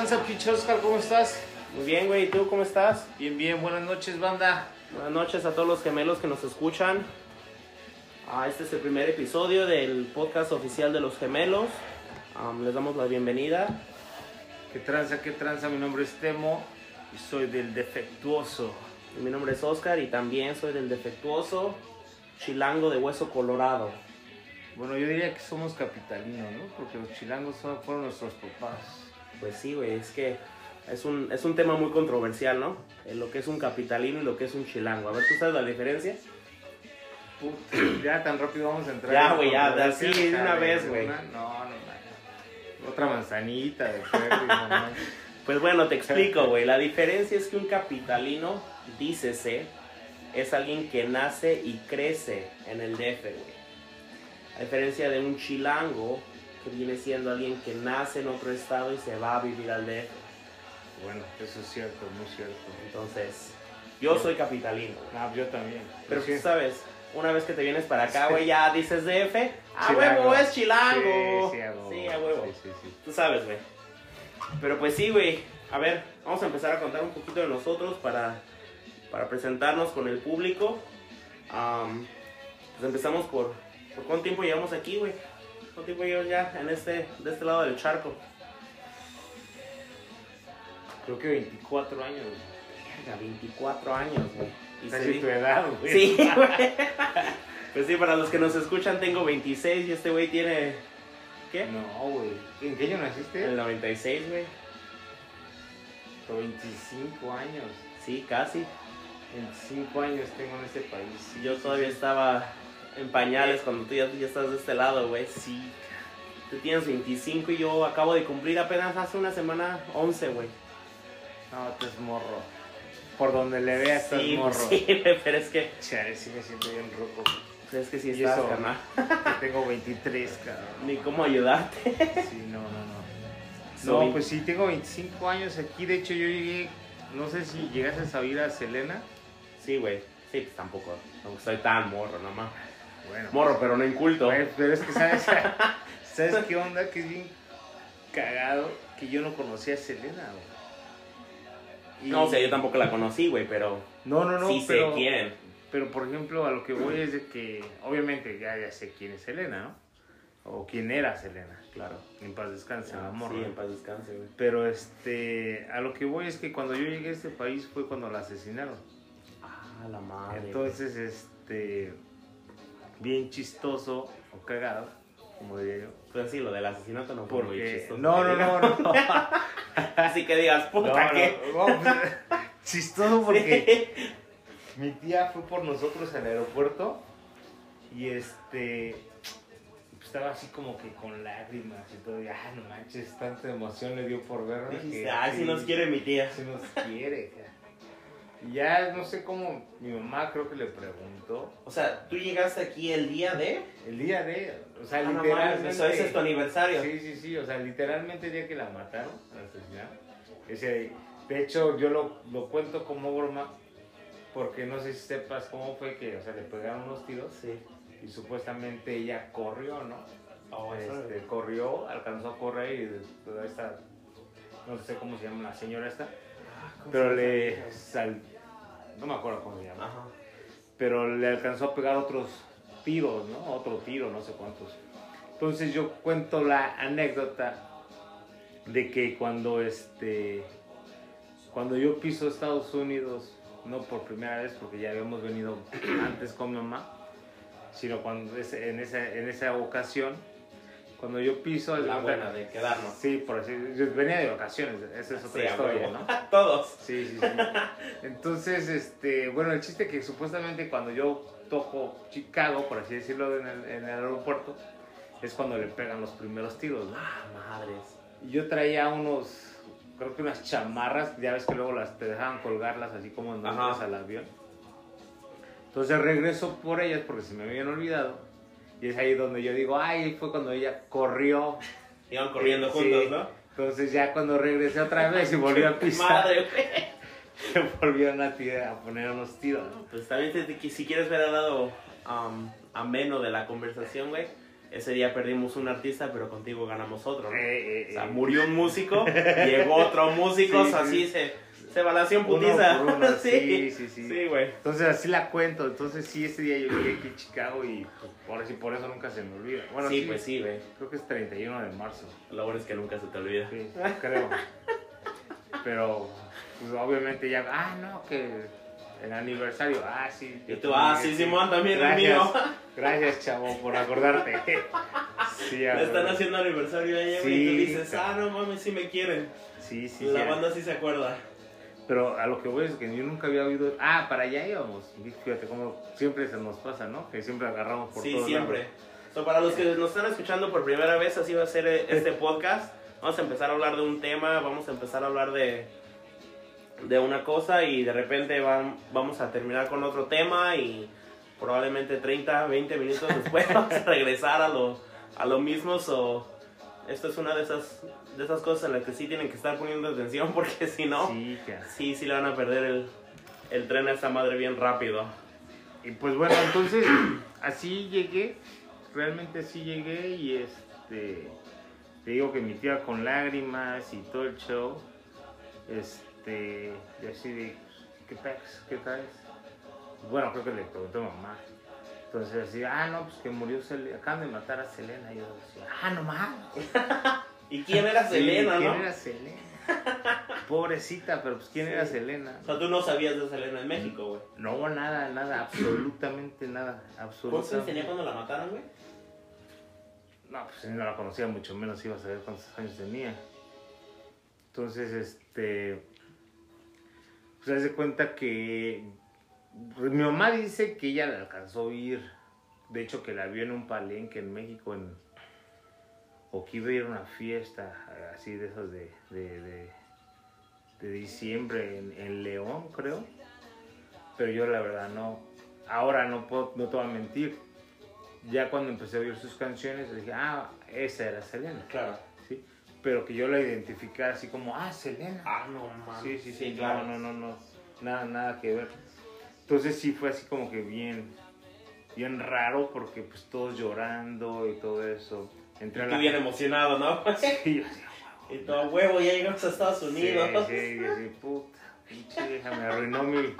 ¿Qué tranza, pinche Oscar? ¿Cómo estás? Muy bien, güey. ¿Y tú cómo estás? Bien, bien. Buenas noches, banda. Buenas noches a todos los gemelos que nos escuchan. Ah, este es el primer episodio del podcast oficial de los gemelos. Am, les damos la bienvenida. ¿Qué tranza, qué tranza? Mi nombre es Temo y soy del Defectuoso. Mi nombre es Oscar y también soy del defectuoso chilango de hueso colorado. Bueno, yo diría que somos capitalinos, ¿no? Porque los chilangos fueron nuestros papás. Pues sí, güey, es que es un, es un tema muy controversial, ¿no? En lo que es un capitalino y lo que es un chilango. A ver, ¿tú sabes la diferencia? Puta, ya tan rápido vamos a entrar. Ya, güey, ya, así, de una Cabrón, vez, güey. No, no, no. Otra manzanita de. Pues bueno, te explico, güey. La diferencia es que un capitalino, dícese, es alguien que nace y crece en el DF, güey. A diferencia de un chilango, que viene siendo alguien que nace en otro estado y se va a vivir al DF. Bueno, eso es cierto, muy cierto. Entonces, yo soy capitalino. Ah, yo también. Pero sí. tú sabes, una vez que te vienes para acá, güey, ya dices DF, a Chilango. huevo, es chilango. Sí, a huevo. Sí, a huevo. Sí, sí, sí. Tú sabes, güey. Pero pues sí, güey. A ver, vamos a empezar a contar un poquito de nosotros para, para presentarnos con el público. Pues empezamos por, por cuánto tiempo llevamos aquí, güey. ¿Cuánto tiempo llevamos ya en este, de este lado del charco? Creo que 24 años. Verga, 24 años, güey. Y Casi tu edad, güey. Sí, güey. Pues sí, para los que nos escuchan tengo 26 y este güey tiene... ¿Qué? No, güey. ¿En qué año naciste? El 96, güey. 25 años. Sí, casi. 25 años tengo en este país. Yo todavía estaba en pañales cuando tú ya, ya estás de este lado, güey. Sí. Tú tienes 25 y yo acabo de cumplir apenas hace una semana 11, güey. No, tú es morro. Por donde le veas, estás Sí, morro. pues sí, pero es que, Chale, sí me siento bien roco. es que sí Y estás, carnal. Que tengo 23, cabrón. Ni cómo ayudarte. Sí, no, no, no. No, pues sí, tengo 25 años aquí. De hecho, yo llegué, no sé si llegaste a ir a Selena. Sí, güey. Sí, pues tampoco. No soy tan morro, nomás. Bueno. Morro, pero no inculto. Güey, Pero es que, ¿sabes? ¿Sabes qué onda? Que es bien cagado que yo no conocía a Selena, güey. Y- No, o sea, yo tampoco la conocí, güey, pero No, no, no. sí pero, sé quién. Pero, por ejemplo, a lo que voy es de que, obviamente, ya, ya sé quién es Selena, ¿no? O quién era Selena. Claro. En paz descanse, el amor. Sí, en paz descanse, güey. Pero, este, a lo que voy es que cuando yo llegué a este país fue cuando la asesinaron. Ah, la madre. Entonces, este, bien chistoso o cagado, como diría yo. Pues sí, lo del asesinato no fue muy chistoso. no, no, no, no. Así que digas, puta, No, ¿qué? no, no, pues, chistoso porque Sí. mi tía fue por nosotros al aeropuerto y este pues, estaba así como que con lágrimas y todo. Y, ah, no manches, tanta emoción le dio por vernos. Dijiste, que ay, si nos quiere mi tía. Sí nos quiere. ja. Y ya no sé cómo, mi mamá creo que le preguntó. O sea, tú llegaste aquí el día de. El día de, o sea, Ah, no literalmente. eso ese es tu aniversario. Sí, sí, sí, o sea, literalmente el día que la mataron, la asesinaron. Ese, de hecho, yo lo, lo cuento como broma, porque no sé si sepas cómo fue que, o sea, le pegaron unos tiros Sí. y supuestamente ella corrió, ¿no? Oh, eso Este, corrió, alcanzó a correr y toda esta, no sé cómo se llama la señora esta, pero le sal, no me acuerdo cómo se llama Ajá. pero le alcanzó a pegar otros tiros, ¿no? Otro tiro, no sé cuántos. Entonces yo cuento la anécdota de que cuando este cuando yo piso Estados Unidos, no por primera vez porque ya habíamos venido antes con mamá, sino cuando en esa en esa ocasión cuando yo piso de La cuenta- buena de quedarnos. Sí, por así yo venía de vacaciones, esa es otra Sí, historia. ¿no? Todos. Sí, sí, sí. Entonces, este, bueno, el chiste que supuestamente cuando yo toco Chicago, por así decirlo, en el, en el aeropuerto, es cuando le pegan los primeros tiros, ¿no? Ah, madres. Y yo traía unos, creo que unas chamarras, ya ves que luego las te dejaban colgarlas así como en al avión. Entonces regreso por ellas porque se me habían olvidado. Y es ahí donde yo digo, ay, fue cuando ella corrió. Iban corriendo Sí. juntos, ¿no? Entonces ya cuando regresé otra vez y volví a pisar, Madre, me volvieron a, tirar, a poner unos tiros. ¿no? Pues también te- si quieres ver al lado am, ameno de la conversación, güey. ese día perdimos un artista, pero contigo ganamos otro, ¿no? Eh, eh, O sea, eh. murió un músico, llegó otro músico, Sí, así sí. se, se balanceó en Uno putiza. por uno, sí, sí, sí. Sí, güey. Entonces así la cuento. Entonces sí, ese día yo llegué aquí a Chicago y pues, por, eso, por eso nunca se me olvida. Bueno, sí, pues sí, güey. Creo que es 31 de marzo. Lo bueno es que nunca se te olvida. Sí, creo. Pero pues, obviamente ya, ah, no, que el aniversario, ah, sí. Y tú, ah, sí, Simón, también el Gracias. mío. Gracias, chavo, por acordarte. Sí, a Le están haciendo aniversario a ella, Sí, y tú dices, ah, no mames, sí me quieren. Sí, sí, La sí. banda sí se acuerda. Pero a lo que voy es que yo nunca había oído. Ah, para allá íbamos. Fíjate cómo siempre se nos pasa, ¿no? Que siempre agarramos por Sí, todos siempre. lados. So, para los que nos están escuchando por primera vez, así va a ser eh, este podcast. Vamos a empezar a hablar de un tema, vamos a empezar a hablar de, de una cosa y de repente vam- vamos a terminar con otro tema y probablemente 30, 20 minutos después vamos a regresar a lo, a lo mismo. So, esto es una de esas, de esas cosas en las que sí tienen que estar poniendo atención porque si no, Sí, sí, sí le van a perder el, el tren a esta madre bien rápido. Y pues bueno, entonces así llegué. Realmente así llegué y este. Te digo que mi tía con lágrimas y todo el show. Este. Y así de. ¿Qué pex? ¿Qué traes? Bueno, creo que le pregunté a mamá. Entonces así, ah, no, pues que murió. Acaban de matar a Selena. Y yo decía, ah, no mames. ¿Y quién era Sí, Selena, ¿Quién no? era Selena? Pobrecita, pero pues ¿quién Sí. era Selena? O sea, tú no sabías de Selena en México, güey. No, nada, nada, absolutamente nada. ¿Cuántos años Absolutamente. tenía cuando la mataron, güey? No, pues si no la conocía, mucho menos iba a saber cuántos años tenía. Entonces, este. Pues haz de cuenta que. mi mamá dice que ella la alcanzó a oír. De hecho, que la vio en un palenque en México. En, o que iba a ir a una fiesta, así de esas de, de, de, de diciembre en, en León, creo. Pero yo, la verdad, no. Ahora no puedo, no te voy a mentir ya cuando empecé a oír sus canciones, dije, ah, esa era Selena, Claro. ¿sí? Pero que yo la identificara así como, ah, Selena. Ah, no mames. sí, sí, sí, claro. no, no, no, no, nada, nada que ver. Entonces sí fue así como que bien, bien raro porque pues todos llorando y todo eso. Entré a Tú la... bien emocionado, ¿no? Sí, Y todo huevo, ya llegamos a Estados Unidos. Sí, sí, así, puta, pinche me arruinó mi,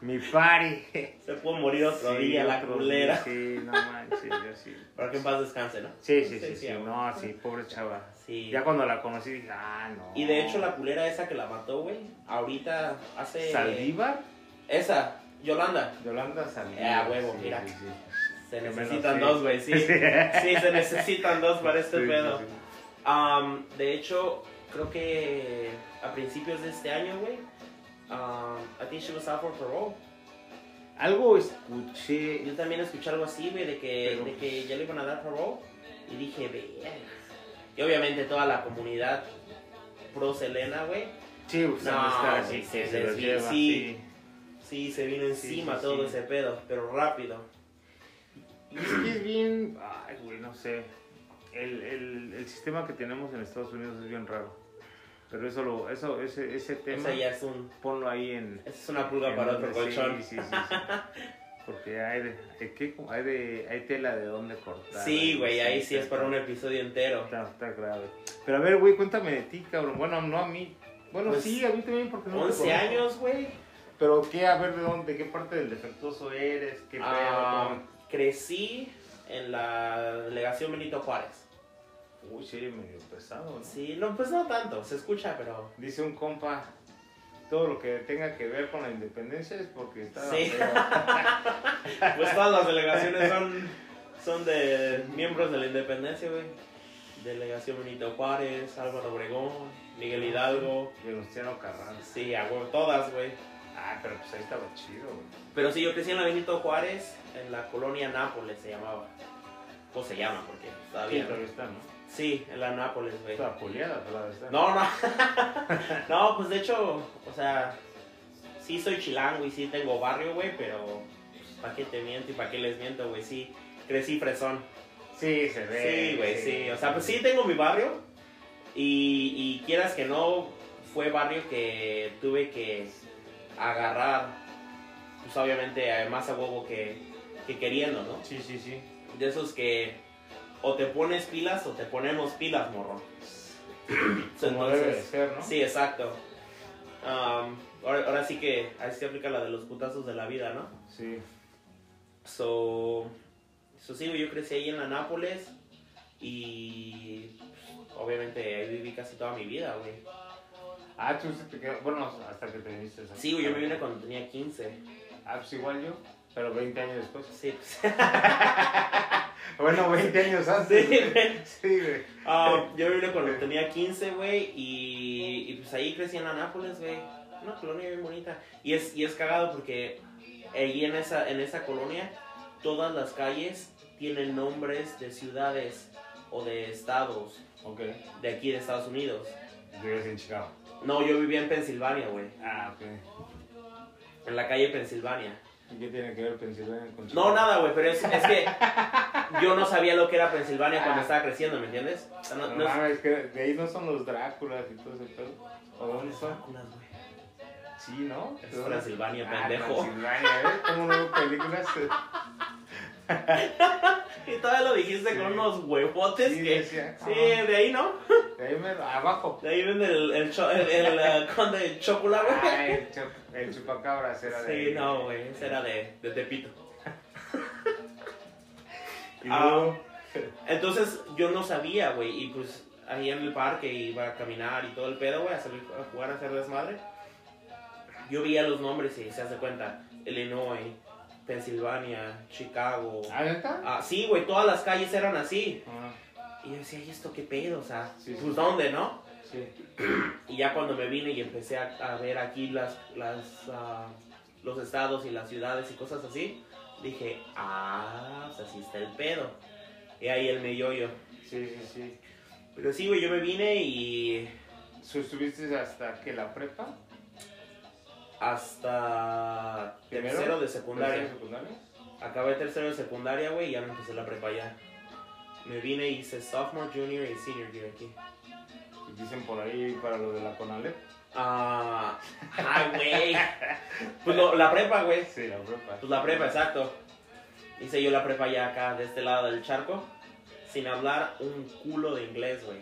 mi party. Se puede morir otro Sí, día, la culera. Sí, no manches, yo sí. Para que en paz descanse, ¿no? Sí, sí, sí, Sí, sí, sí, no, sí, pobre chava. Sí. Ya cuando la conocí dije, ah, no. Y de hecho, la culera esa que la mató, güey, ahorita hace. ¿Saldívar? Esa, Yolanda. Yolanda Saldívar. Ah, huevo, sí, mira. sí, sí. Se necesitan dos, güey, sí. Sí. Sí, se necesitan dos para este Sí, pedo. sí, sí. Um, de hecho, creo que a principios de este año, güey, um, I think she was out for parole. Algo escuché. Yo también escuché algo así, güey, de que, Pero- de que ya le iban a dar parole. Y dije, verga. Y obviamente toda la comunidad pro Selena, güey, Sí, pues No, está así, se se los desvi- lleva, sí. sí. sí se vino encima sí, todo sí. ese pedo, pero rápido. Y es que es bien. Ay, güey, no sé. El, el, el sistema que tenemos en Estados Unidos es bien raro. Pero eso, lo, eso ese, ese tema, Esa ya es un. ponlo ahí en. esa es una pulga en para otro colchón. Sí, sí, sí. sí. Porque hay, de, hay, de, hay tela de dónde cortar. Sí, güey, ahí sí es para un episodio entero. Está, está grave. Pero a ver, güey, cuéntame de ti, cabrón. Bueno, no a mí. Bueno, Pues, sí, a mí también, porque no te 11 conozco. años, güey. Pero qué, a ver, de dónde, de qué parte del defectuoso eres, qué pedo. Ah, crecí en la delegación Benito Juárez. Uy, sí, medio pesado, ¿no? Sí, no, pues no tanto, se escucha, pero. Dice un compa, todo lo que tenga que ver con la independencia es porque está Sí. Pues todas las delegaciones son, son de miembros de la independencia, güey. Delegación Benito Juárez, Álvaro Obregón, Miguel Hidalgo. Venustiano Carranza. Sí, a todas, güey. Ah, pero pues ahí estaba chido, güey. Pero sí, yo crecí en la Benito Juárez, en la colonia Nápoles se llamaba. O se llama, porque todavía. Sí, todavía está, ¿no? Sí, en la Nápoles, güey. Está poleada, todavía está. No, no. no, pues de hecho, o sea, sí soy chilango y sí tengo barrio, güey, pero pues, ¿para qué te miento y para qué les miento, güey? Sí, crecí fresón. Sí, se ve. Sí, güey, sí. O sea, pues sí tengo mi barrio y, y quieras que no, fue barrio que tuve que agarrar, pues obviamente eh, más a huevo que, que queriendo, ¿no? Sí, sí, sí. De esos que o te pones pilas o te ponemos pilas, morro. Como debe de ser, ¿no? Sí, exacto. Um, ahora, ahora sí que ahí se aplica la de los putazos de la vida, ¿no? Sí. So, so sí, yo crecí ahí en la Nápoles y pues, obviamente ahí viví casi toda mi vida, güey. Ah, tú te quedas, bueno, hasta que te viniste. Sí, güey, yo me vine cuando tenía 15. Ah, pues igual yo, pero 20 años después. Sí, pues. Bueno, 20 años antes. Sí, güey. Sí, güey. Ah, yo me vine cuando tenía 15, güey, y, y pues ahí crecí en la Nápoles, güey. Una colonia bien bonita. Y es, y es cagado porque ahí en esa, en esa colonia todas las calles tienen nombres de ciudades o de estados Ok. de aquí de Estados Unidos. Vives en Chicago. No, yo vivía en Pensilvania, güey. Ah, ok. En la calle Pensilvania. ¿Y qué tiene que ver Pensilvania con Chicago? No, nada, güey, pero es, es que yo no sabía lo que era Pensilvania cuando Ah. estaba creciendo, ¿me entiendes? O sea, no- No, no es- que de ahí no son los Dráculas y todo ese pedo. ¿O dónde son? Dráculas, güey. Sí, ¿no? Es. Transilvania, Ah, pendejo. Transilvania, ¿eh? ¿Cómo no películas? Y todavía lo dijiste Sí. con unos huevotes Sí, que... decía, Sí, ah. de ahí, ¿no? De ahí me... Abajo. De ahí viene el, el, cho- el, el, eh, conde de Chocula, güey. Ah, el, chup- el chupacabras era de... Sí, no, güey, ese era de, de Tepito. Ah. Entonces yo no sabía, güey, y pues ahí en el parque iba a caminar y todo el pedo, güey, a, salir a jugar, a hacer desmadre. Yo veía los nombres y se hace cuenta, Illinois, Pensilvania, Chicago. ¿Ah? Ah, sí, güey, todas las calles eran así. Ah, Y yo decía, ¿y esto qué pedo? O sea, Sí, pues sí. ¿dónde, no? sí. Y ya cuando me vine y empecé a, a ver aquí las, las, ah, los estados y las ciudades y cosas así, dije, ah, o sea, así está el pedo. Y ahí el meollo. Sí, sí, sí. Pero sí, güey, yo me vine y ¿Su- ¿Estuviste hasta que la prepa? Hasta ¿Primero? tercero de secundaria. ¿Tercero de secundaria? Acabé tercero de secundaria, güey, y ya me empecé la prepa ya. Me vine y hice sophomore, junior y senior year aquí. Dicen por ahí para lo de la Conalep. Ah, ay, güey. Pues lo- la prepa, güey. Sí, la prepa. Pues la prepa, exacto. Hice yo la prepa ya acá, de este lado del charco, sin hablar un culo de inglés, güey.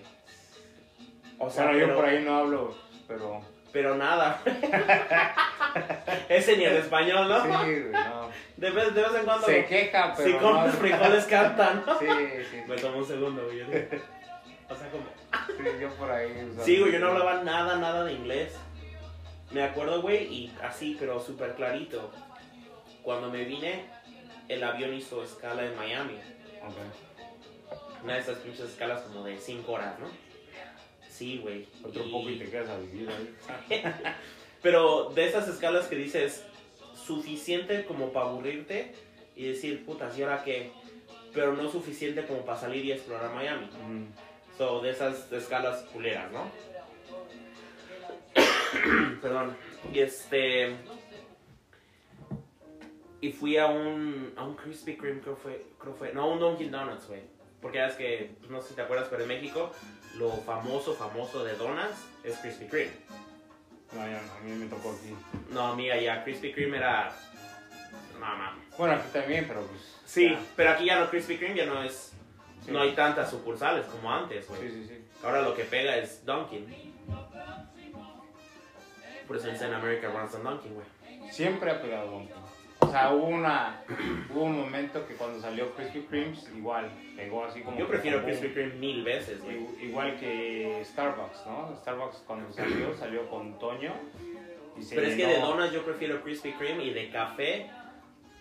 O sea, bueno, yo pero, por ahí no hablo, pero... pero nada. Ese ni el español, ¿no? Sí, güey, no. De, vez, de vez en cuando. Se queja, pero si no habla. frijoles cantan, ¿no? Sí, sí, Me tomó un segundo, güey. O sea, como. Sí, yo por ahí... Sí, güey, yo no hablaba nada, nada de inglés. Me acuerdo, güey, y así, pero súper clarito. Cuando me vine, el avión hizo escala en Miami. Ok. Una de esas pinches escalas como de 5 horas, ¿no? Sí, güey. Otro Y- poco y te quedas a vivir ahí. Pero de esas escalas que dices, suficiente como para aburrirte y decir, putas, ¿y ahora qué? Pero no suficiente como para salir y explorar Miami. Mm. So, de esas escalas culeras, ¿no? Perdón. Y este. Y fui a un, a un Krispy Kreme, creo fue, creo fue. No, un Dunkin' Donuts, güey. Porque ya es que, pues, no sé si te acuerdas, pero en México, lo famoso, famoso de donuts es Krispy Kreme. No, ya no, a mí me tocó aquí. No, amiga, ya Krispy Kreme era. No. Bueno, aquí también, pero pues... Sí, ya. pero aquí ya no Krispy Kreme, ya no es. Sí. No hay tantas sucursales como antes, güey. Sí, sí, sí. Ahora lo que pega es Dunkin'. Por eso dicen America runs on Dunkin', güey. Siempre ha pegado Dunkin'. O sea, hubo, una, hubo un momento que cuando salió Krispy Kreme, igual, pegó así como... Yo prefiero como- Krispy Kreme mil veces, güey. Igu- Igual que Starbucks, ¿no? Starbucks cuando salió, salió con Toño. Y se Pero es que de donas yo prefiero Krispy Kreme y de café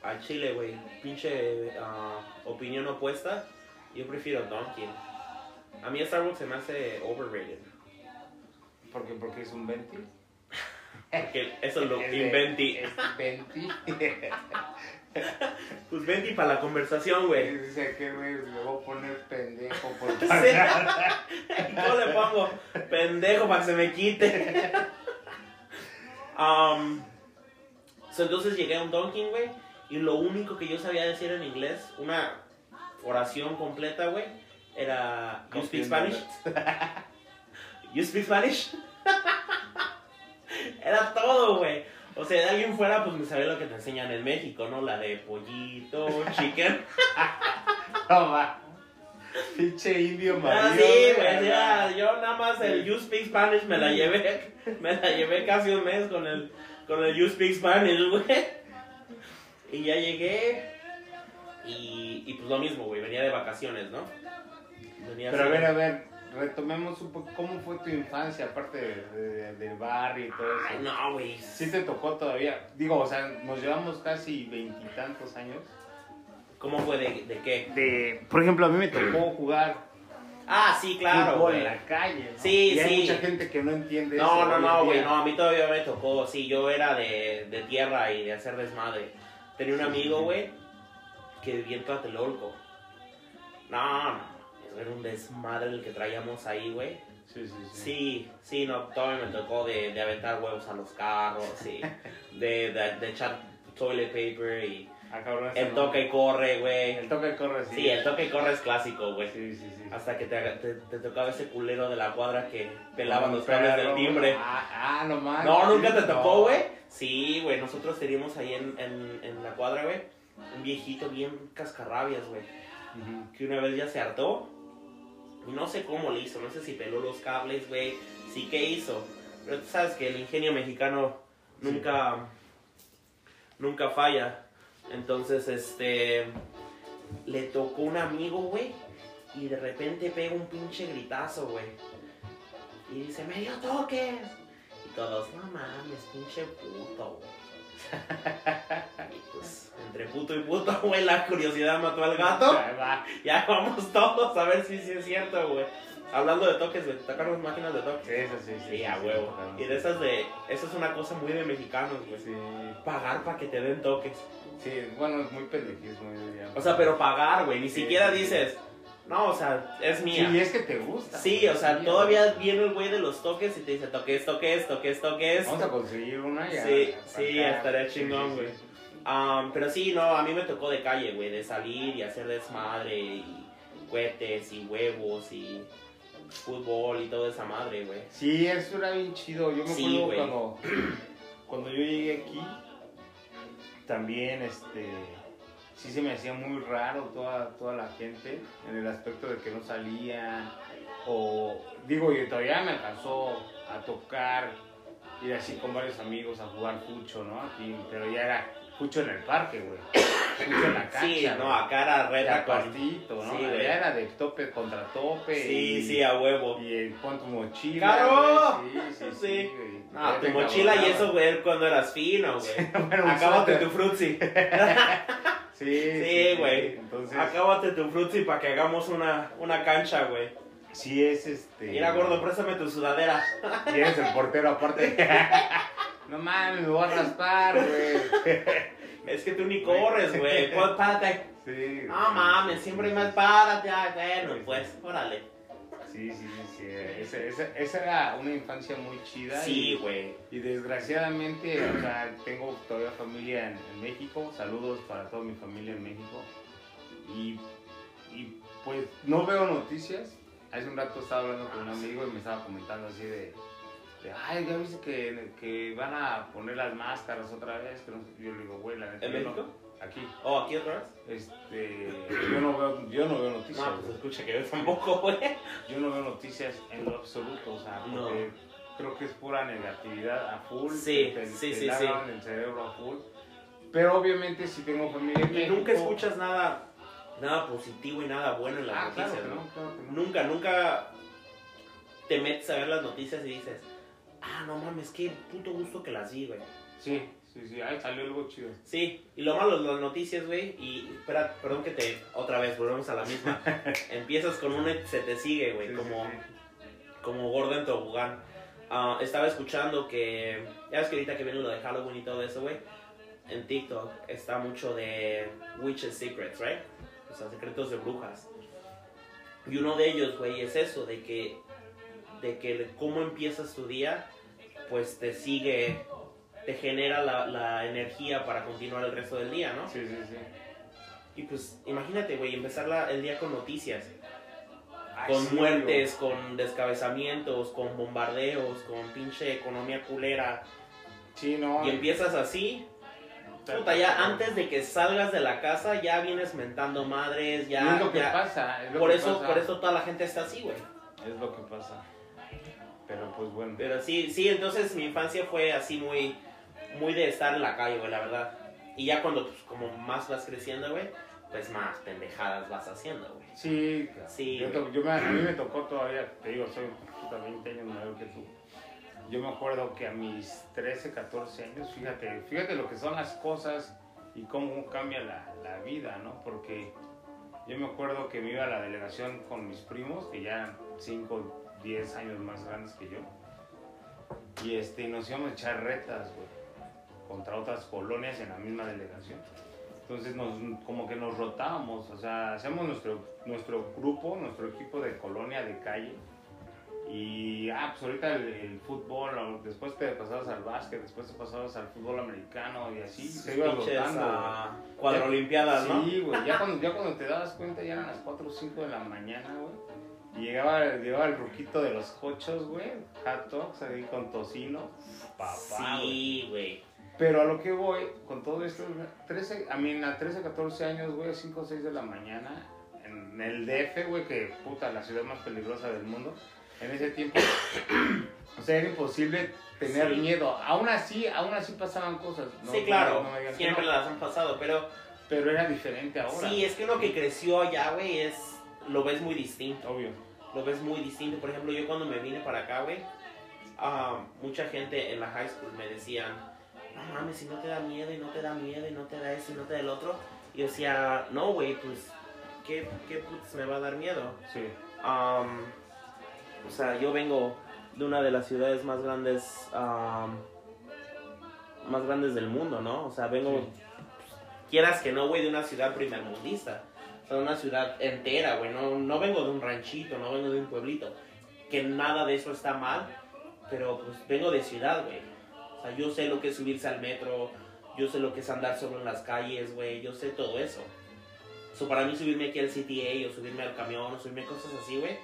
a chile, güey. Pinche ah, opinión opuesta. Yo prefiero Dunkin'. A mí Starbucks se me hace overrated. Porque, porque es un 20. Porque eso lo Es inventí. 20. Pues venti para la conversación, güey. Dice que güey, me voy a poner pendejo por Sí. ¿Cómo le pongo? Pendejo para que se me quite. Um, so, entonces llegué a un Dunkin', güey. Y lo único que yo sabía decir en inglés, una oración completa, güey, era You speak Spanish? You speak Spanish? Era todo, güey. O sea, de alguien fuera, pues me sabía lo que te enseñan en México, ¿no? La de pollito, chicken. No, va. Pinche indio Ah, marido. sí, güey, ya, yo nada más el You Speak Spanish me la llevé, me la llevé casi un mes con el, con el You Speak Spanish, güey. Y ya llegué y, y pues lo mismo, güey, venía de vacaciones, ¿no? Venía Pero a ver, a ver, retomemos un poco cómo fue tu infancia, aparte de- de- del barrio y todo eso. Ay, no, güey. Sí te tocó todavía. Digo, o sea, nos llevamos casi veintitantos años. ¿Cómo fue de, de qué? De, por ejemplo, a mí me tocó jugar Ah, sí, claro, fútbol en la calle. ¿no? Sí, y hay sí. mucha gente que no entiende eso. No, no, no, güey, no, a mí todavía me tocó, sí, yo era de, de tierra y de hacer desmadre. Tenía un Sí, sí, amigo, sí. güey, que vivía en Tlatelolco. No, no, era un desmadre el que traíamos ahí, güey. Sí, sí, sí. Sí, sí, no, todavía me tocó de, de aventar huevos a los carros, sí, de, de, de echar toilet paper y Ah, cabrón, el no. toca y corre, güey. El toque y corre, sí. Sí, el toca y corre es clásico, güey. Sí, sí, sí. Hasta que te, te, te tocaba ese culero de la cuadra que pelaban los cables del timbre. Ah, ah, no mames. No, nunca te tocó, güey. Sí, güey, nosotros teníamos ahí en, en, en la cuadra, güey, un viejito bien cascarrabias, güey, que una vez ya se hartó y no sé cómo le hizo, no sé si peló los cables, güey, sí que hizo, pero tú sabes que el ingenio mexicano Sí. nunca, nunca falla. Entonces, este, le tocó un amigo, güey, y de repente pega un pinche gritazo, güey. Y dice, me dio toques. Y todos, no mames, pinche puto, güey. Pues, entre puto y puto, güey, la curiosidad mató al gato. Ya vamos todos a ver si sí es cierto, güey. Hablando de toques, güey, tocaron máquinas de toques. Sí, eso sí, sí. Sí, a huevo. Y de esas de, esa es una cosa muy de mexicanos, güey. Sí, Pagar para que te den toques. sí, bueno, es muy pendejismo. O sea, pero pagar, güey. Ni Sí, siquiera sí. No, o sea, es Sí, mía. y es que te gusta. Sí, o sea, Sí, todavía viene el güey de los toques y te dice toques, toques, toques, toques. Vamos a conseguir una ya. Sí, sí, estaría Sí, chingón, sí, güey. sí. Um, pero sí, no, a mí me tocó de calle, güey, de salir y hacer desmadre y cohetes y huevos y fútbol y toda esa madre, güey. Sí, eso era bien chido. Yo me Sí, acuerdo güey. cuando, cuando yo llegué aquí, también este sí se me hacía muy raro toda, toda la gente en el aspecto de que no salían. O digo, y todavía me alcanzó a tocar, ir así con varios amigos a jugar fucho, ¿no? Aquí, pero ya era fucho en el parque, güey. Fucho en la cancha. Sí, no, acá era Ya reta con... partito, ¿no? Sí, güey. era de tope contra tope. Sí, y- sí, a huevo. y el pon tu mochila. ¡Claro! güey, Sí, sí, sí. Sí. güey. No, Ya tu mochila y eso, güey, cuando eras fino, güey. Bueno, Acábate tu frutzi. Sí, Sí, güey. Entonces, Acábate tu frutzi para que hagamos una, una cancha, güey. sí es este. Mira, gordo, préstame tu sudadera. Y eres el portero aparte. no mames, me voy a raspar, güey. Es que tú ni corres, güey. Párate. Sí. No mames, siempre más párate. ah, Bueno, pues, órale. Sí, sí, sí. sí. Esa, esa, esa era una infancia muy chida. Sí, y- güey. Y desgraciadamente, o sea, tengo todavía familia en, en México. Saludos para toda mi familia en México. Y, y, pues no veo noticias. Hace un rato estaba hablando con un amigo y me estaba comentando así de, de, ay, ya viste que, que van a poner las máscaras otra vez. Que no sé". yo le digo, güey, la neta. ¿En yo no- México? Aquí. ¿Oh, aquí otra vez? Este, yo no veo, yo no veo noticias. No, pues escucha que yo tampoco, güey. Yo no veo noticias en lo absoluto, o sea, No. creo que es pura negatividad a full. Sí, te, sí, te sí, lavan el cerebro a full. Pero obviamente si tengo familia en Y México... nunca escuchas nada, nada positivo y nada bueno en las Ah, noticias. Nunca, nunca te metes a ver las noticias y dices, ah, no mames, qué puto gusto que las vi, güey. Sí, sí, sí, ahí salió algo chido. Sí, y lo malo las noticias, güey, y espera, perdón que te, otra vez, volvemos a la misma. Empiezas con una y se te sigue, güey, Sí, sí, como, sí. como gordo en tobogán. Ah, estaba escuchando que, ya ves que ahorita que viene lo de Halloween y todo eso, güey, en TikTok está mucho de Witches Secrets, right? O sea, secretos de brujas. Y uno de ellos, güey, es eso, de que, de que cómo empiezas tu día, pues te sigue, te genera la, la energía para continuar el resto del día, ¿no? Sí, sí, sí. Y pues imagínate, güey, empezar la- el día con noticias, Ay, con sí, muertes, con descabezamientos, con bombardeos, con pinche economía culera. Sí, no. Y empiezas así, Puta, ya antes de que salgas de la casa ya vienes mentando madres, ya... Es lo que ya- pasa. es lo por que eso, pasa. por eso toda la gente está así, güey. Es lo que pasa. Pero pues bueno. Pero sí, sí, entonces mi infancia fue así muy, muy de estar en la calle, güey, la verdad. Y ya cuando, pues, como más vas creciendo, güey, pues más pendejadas vas haciendo, güey. Sí, Sí, Yo, güey. to- yo me- a mí me tocó todavía, te digo, soy 20 años mayor que tú. Yo me acuerdo que a mis 13, 14 años, fíjate, fíjate lo que son las cosas y cómo cambia la, la vida, ¿no? Porque yo me acuerdo que me iba a la delegación con mis primos, que ya eran 5, 10 años más grandes que yo. Y este, nos íbamos a echar retas, güey, contra otras colonias en la misma delegación. Entonces nos, como que nos rotábamos, o sea, hacemos nuestro, nuestro grupo, nuestro equipo de colonia, de calle. Y, ah, pues ahorita el, el fútbol, después te pasabas al básquet, después te pasabas al fútbol americano y así, se iba rotando. cuadrolimpiadas, ¿no? Sí, güey, ya cuando, ya cuando te dabas cuenta ya eran las 4 o 5 de la mañana, güey. Y llegaba, llegaba el ruquito de los cochos, güey, hot dogs ahí con tocino, papá. Sí, güey. Pero a lo que voy, con todo esto, 13, a mí a 13, 14 años, güey, a 5 o 6 de la mañana, en el DF, güey, que puta, la ciudad más peligrosa del mundo, en ese tiempo, o sea, era imposible tener Sí. miedo. Aún así, aún así pasaban cosas. ¿no? sí, claro, No siempre las han pasado, pero Pero era diferente ahora. sí, es que uno que creció allá, güey, es, lo ves muy distinto. Obvio. lo ves muy distinto. Por ejemplo, yo cuando me vine para acá, güey, ah, mucha gente en la high school me decían, no mames, si no te da miedo y no te da miedo y no te da eso y no te da el otro. Y yo decía, no, güey, pues, ¿qué, qué putas me va a dar miedo? Sí. Am, o sea, yo vengo de una de las ciudades más grandes, am, más grandes del mundo, ¿no? O sea, vengo, Sí. quieras que no, güey, de una ciudad primermundista. O sea, una ciudad entera, güey. No, no vengo de un ranchito, no vengo de un pueblito. Que nada de eso está mal, pero pues vengo de ciudad, güey. Sea, yo sé lo que es subirse al metro, yo sé lo que es andar solo en las calles, güey. Yo sé todo eso. So, para mí subirme aquí al CTA o subirme al camión o subirme cosas así, güey,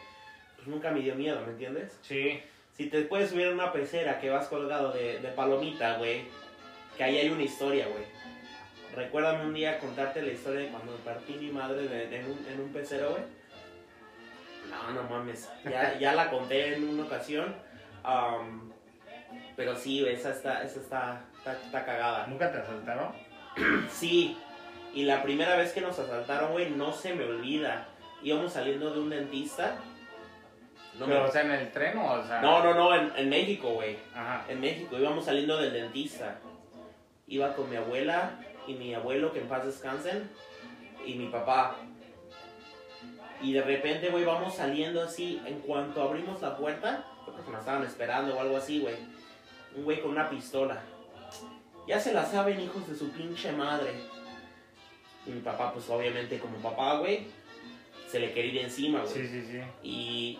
pues nunca me dio miedo, ¿me entiendes? Sí. Si te puedes subir en una pecera que vas colgado de, de palomita, güey, que ahí hay una historia, güey. Recuérdame un día contarte la historia de cuando partí mi madre de- en, un, en un pecero, güey. No, no mames. Ya, ya la conté en una ocasión. am, pero sí, esa está, esa está, está, está cagada. ¿Nunca te asaltaron? Sí, y la primera vez que nos asaltaron, güey, no se me olvida. Íbamos saliendo de un dentista. No, me- Pero, o sea, en el tren o, o sea. no, no, no, en, en México, güey. Ajá. En México, íbamos saliendo del dentista. Iba con mi abuela y mi abuelo, que en paz descansen, y mi papá. Y de repente, güey, vamos saliendo así. En cuanto abrimos la puerta, creo que nos estaban esperando o algo así, güey. Un güey con una pistola. Ya se la saben, hijos de su pinche madre. Y mi papá, pues obviamente, como papá, güey, se le quería ir encima, güey. Sí, sí, sí. Y,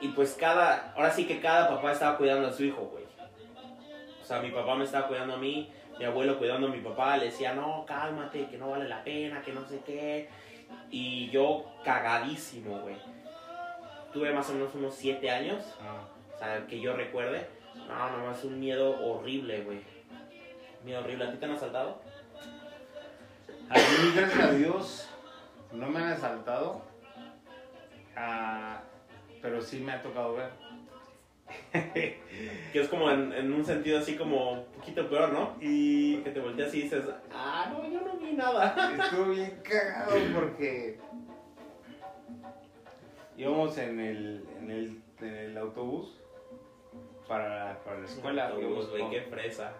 y pues cada, ahora sí que cada papá estaba cuidando a su hijo, güey. O sea, mi papá me estaba cuidando a mí, mi abuelo cuidando a mi papá, le decía, no, cálmate, que no vale la pena, que no sé qué. Y yo cagadísimo, güey. Tuve más o menos unos siete años, Ah. o sea, que yo recuerde. No, nomás un miedo horrible, güey. Miedo horrible. ¿A ti te han asaltado? A mí, gracias a Dios, no me han asaltado. Ah, pero sí me ha tocado ver. Que es como en, en un sentido así como un poquito peor, ¿no? Y Que te volteas y dices, ah, no, yo no vi nada. estuvo bien cagado porque íbamos en el, en el, en el autobús para, para la escuela. Íbamos güey, qué fresa.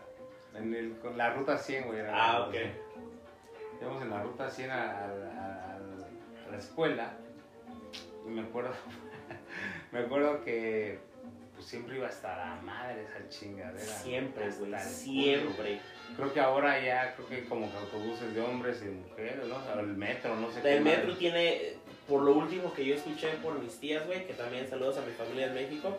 en el- con la ruta 100, güey. Ah, ok. ruta 100. Íbamos en la ruta 100 a, a- a- a la escuela y me acuerdo, me acuerdo que pues, siempre iba hasta la madre esa chingadera. Siempre, güey, el siempre. Creo que ahora ya, creo que como que autobuses de hombres y de mujeres, ¿no? O sea, el metro, no sé El qué metro madre. tiene, por lo último que yo escuché por mis tías, güey, que también saludos a mi familia en México,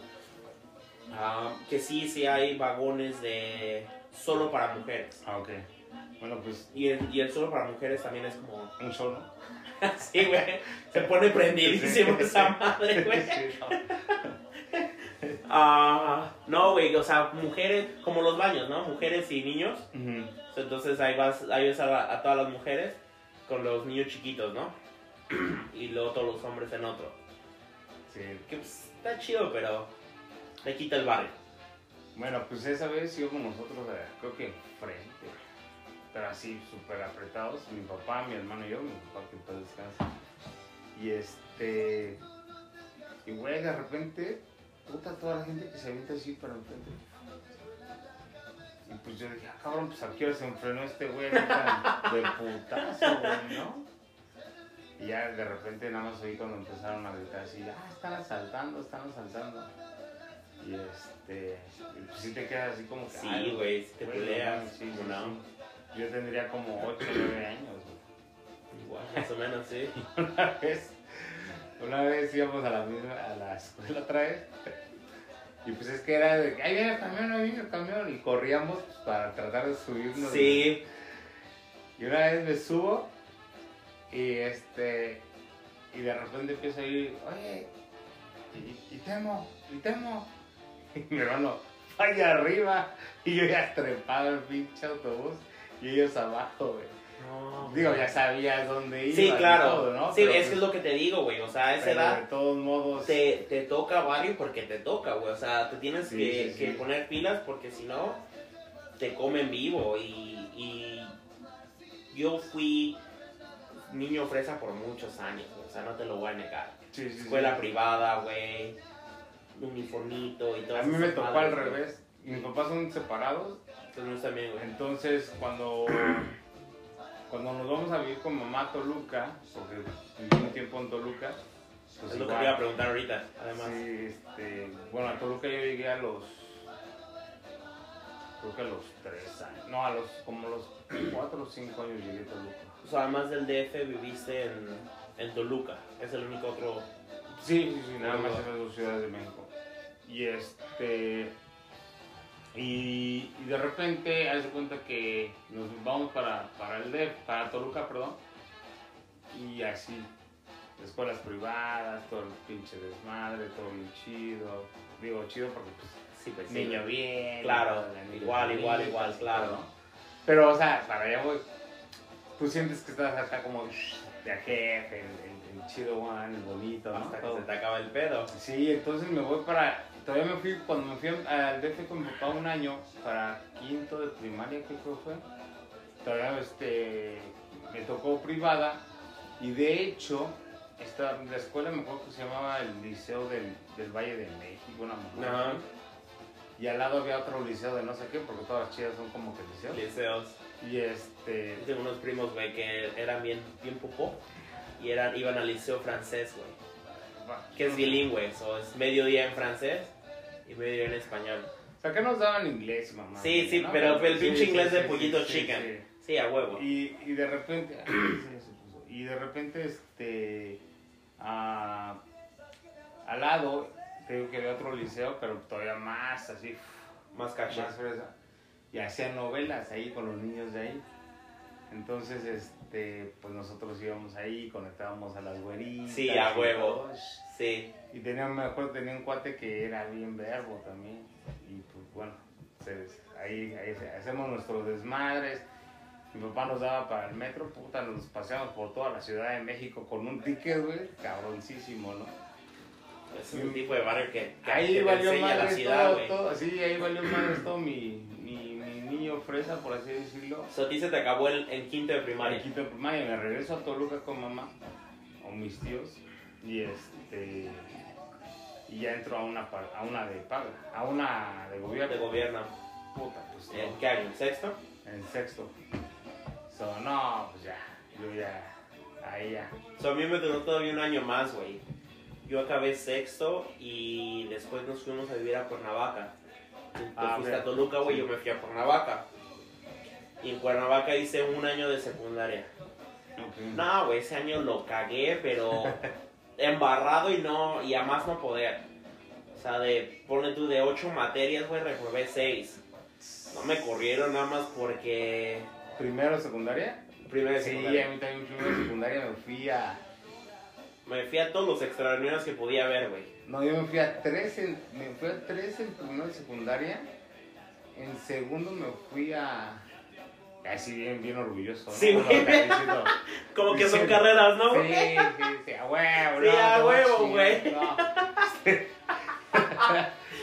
ah, que sí, sí hay vagones de solo para mujeres. Ah, ok. Bueno, pues Y el, y el solo para mujeres también es como, un solo. sí, güey, se pone prendidísimo esa madre, güey. Sí, no. No, güey, o sea, mujeres, como los baños, ¿no? Mujeres y niños. Entonces ahí vas, ahí ves a, a todas las mujeres con los niños chiquitos, ¿no? y luego todos los hombres en otro. Sí. Que pues, está chido, pero le quita el barrio. Bueno, pues esa vez íbamos nosotros, eh, creo que frente, pero así súper apretados, mi papá, mi hermano y yo, mi papá que pues descansa. Y este, y güey, de repente, puta, toda la gente que se avienta así para enfrente. Y pues yo dije, ah, cabrón, pues a qué hora se enfrenó este güey de putazo, güey, ¿no? Y ya de repente nada más oí cuando empezaron a gritar así, ah, están asaltando, están asaltando. Y este, pues sí te quedas así como que. Sí, güey, si te peleas, no, sí, sí, no. sí. Yo tendría como 8 o 9 años. güey. Igual, más o menos, sí. Una vez, una vez íbamos a la misma, a la escuela otra vez. Y pues es que era de, ahí viene el camión, ahí viene el camión. Y corríamos pues, para tratar de subirnos. Sí, Y una vez me subo y este y de repente empiezo a ir, oye, y, y temo, y temo. Y mi hermano, vaya arriba. Y yo ya trepado el pinche autobús y ellos abajo, güey. No, Digo, ya sabías dónde iba. Sí, claro. todo, ¿no? Sí, Pero, es que es pues, lo que te digo, güey. O sea, a esa edad de todos modos. te, te toca barrio porque te toca, güey. O sea, te tienes Sí, que, sí, que sí. poner pilas porque si no, te comen vivo. Y, y yo fui niño fresa por muchos años, güey. O sea, no te lo voy a negar. Escuela privada, güey. Uniformito y todo A mí me tocó al revés. Mis papás son separados Entonces, también, güey. Entonces, cuando, cuando nos vamos a vivir con mamá a Toluca, porque viví un tiempo en Toluca, pues es lo que te iba a preguntar ahorita, además. sí, este, bueno, a Toluca yo llegué a los, creo que a los 3 años, no, a los, como los 4 o 5 años llegué a Toluca. O sea, además del DF, viviste en, en Toluca. Es el único otro. Sí, sí, sí, nada más en las dos ciudades de México. Y este. Y, y de repente, haz de cuenta que nos vamos para, para el DF, para Toluca, perdón. Y así, escuelas privadas, todo el pinche desmadre, todo bien chido. Digo chido porque pues Sí, pues niño bien. Claro, igual, igual, igual, claro. ¿no? Pero, o sea, para allá voy. Tú sientes que estás acá como de jefe, el chido one, el bonito, ¿no? Hasta que se te acaba el pedo. Sí, entonces me voy para. Todavía me fui, cuando me fui al DF con mi papá un año, para quinto de primaria, creo que fue. Todavía este, me tocó privada. Y de hecho, esta, la escuela me acuerdo que se llamaba el Liceo del, del Valle de México, una mamá. Ajá. Y al lado había otro liceo de no sé qué, porque todas las chidas son como que liceos. Liceos. Y este. Tengo unos primos, güey, que eran bien, bien popó. Y eran, iban al liceo francés, güey. Que es bilingüe, o es medio día en francés y medio día en español. O sea, que nos daban inglés, mamá. Sí, sí, ¿no? pero el Sí, pinche sí, inglés de sí, pollito sí, chicken. sí. Sí, a huevo. Y, y de repente, sí, y de repente, este, a- al lado, te digo que había otro liceo, pero todavía más así, Más caché. más fresa, y hacían novelas ahí con los niños de ahí. Entonces, este, pues nosotros íbamos ahí, conectábamos a las güeritas. Sí, a y huevo. todo. Sí. Y tenía, me acuerdo, tenía un cuate que era bien verbo también. Y pues bueno, ahí, ahí hacemos nuestros desmadres. Mi papá nos daba para el metro, puta, nos paseamos por toda la Ciudad de México con un ticket, güey, cabroncísimo, ¿no? Es un tipo de barrio que, que, Ahí que valió enseña la ciudad, todo, güey. todo, sí, ahí valió madres todo mi, mi niño fresa, por así decirlo. O sea, a ti se te acabó el, en quinto de En primaria. quinto de primaria, me regreso a Toluca con mamá, o mis tíos, y este, y ya entro a una, a una de paga, a una de gobierno. De gobierno. Puta, pues ¿En no, qué año? ¿Sexto? en sexto. So, no, pues ya, yo ya, ahí ya. O sea, a mí me duró todavía un año más, güey. Yo acabé sexto y después nos fuimos a vivir a Cuernavaca. Tú Ah, fuiste a Toluca, güey, Sí. yo me fui a Cuernavaca. Y en Cuernavaca hice un año de secundaria. No, güey, ese año lo cagué, pero embarrado y no, y a más no poder. O sea, de, ponle tú, de ocho materias, güey, reprobé seis. No me corrieron nada más porque... ¿Primero secundaria? Primero Sí, secundaria. a mí también primero secundaria me fui a, Me fui a todos los extraordinarios que podía ver, güey. No, yo me fui a tres en, me fui a tres en primero de secundaria. En segundo me fui a... Así bien, bien orgulloso. ¿no? Sí, güey. Como que son Sí. carreras, ¿no, Sí, sí, sí, a huevo, Sí, a huevo, güey.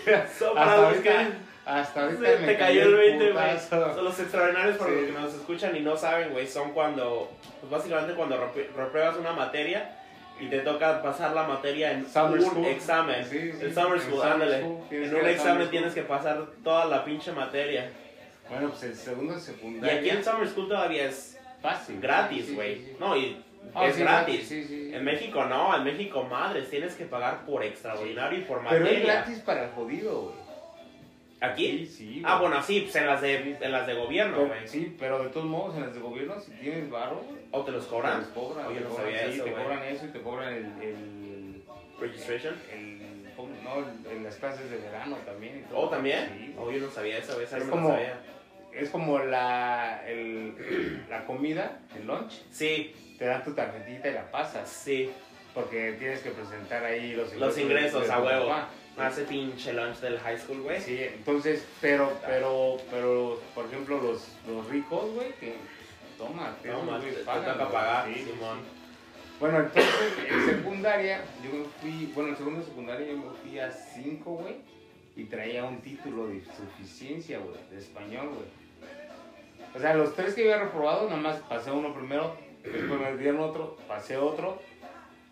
Hasta ahorita, hasta ahorita Se me te cayó el 20, güey. Son los extraordinarios para Sí. los que nos escuchan y no saben, güey. Son cuando, pues básicamente cuando repr- repruebas una materia y te toca pasar la materia en Summer un school. examen. Sí, sí, el summer en school, ándale. En un examen tienes que pasar toda la pinche materia. Bueno, pues el segundo de Y aquí el summer school todavía es fácil. gratis, güey. sí. No, y Ah, es gratis. En México no, en México madres, tienes que pagar por extraordinario y por Pero materia. es gratis para el jodido, güey. ¿Aquí? Sí, sí. Ah, bueno, sí, pues en las de, en las de gobierno, güey. sí, pero de todos modos, en las de gobierno, si tienes güey, ¿O te los te cobran? los cobran. Yo te no cobran, sabía eso, te güey. cobran eso y te cobran el. el, Registration. el- no, en las clases de verano también. y todo. ¿Oh, también? Sí. Oh, yo no sabía esa Es no me como- sabía. Es como la, el, la comida, el lunch. Sí, Te dan tu tarjetita y la pasas. sí. Porque tienes que presentar ahí los ingresos. Los ingresos, de a huevo. papá. Hace pinche lunch del high school, güey. Sí, entonces, pero, pero, pero, por ejemplo, los, los ricos, güey, que toma, güeyes te, toca pagar, Sí, Simón. Bueno, entonces, en secundaria, yo me fui, bueno, en segundo secundaria yo me fui a 5, güey, y traía un título de suficiencia, güey, de español, güey. O sea, los tres que había reprobado, nada más pasé uno primero, después me dieron otro, pasé otro,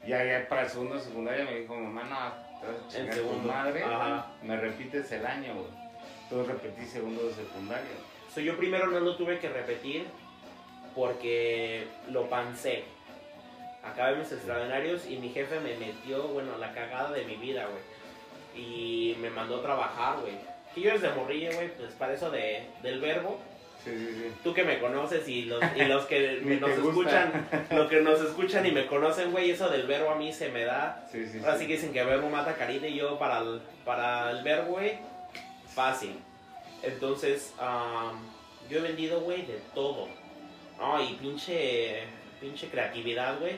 ya, ya para el segundo secundaria me dijo, mamá, no, En tu segundo. madre, Ajá. me repites el año, güey. Entonces repetí segundo de secundaria. So, yo primero no lo tuve que repetir porque lo pancé. Acabé mis extraordinarios y mi jefe me metió, bueno, la cagada de mi vida, güey. Y me mandó a trabajar, güey. Que yo desde morrillo, güey, pues para eso de, del verbo. Sí, sí, sí. Tú que me conoces y los, y los que nos escuchan, los que nos escuchan y me conocen, güey, eso del verbo a mí se me da. Sí, sí, Ahora sí que dicen que verbo mata carita y yo para el, para el verbo, güey, fácil. Entonces, am, yo he vendido, güey, de todo. No, y pinche, pinche creatividad, güey.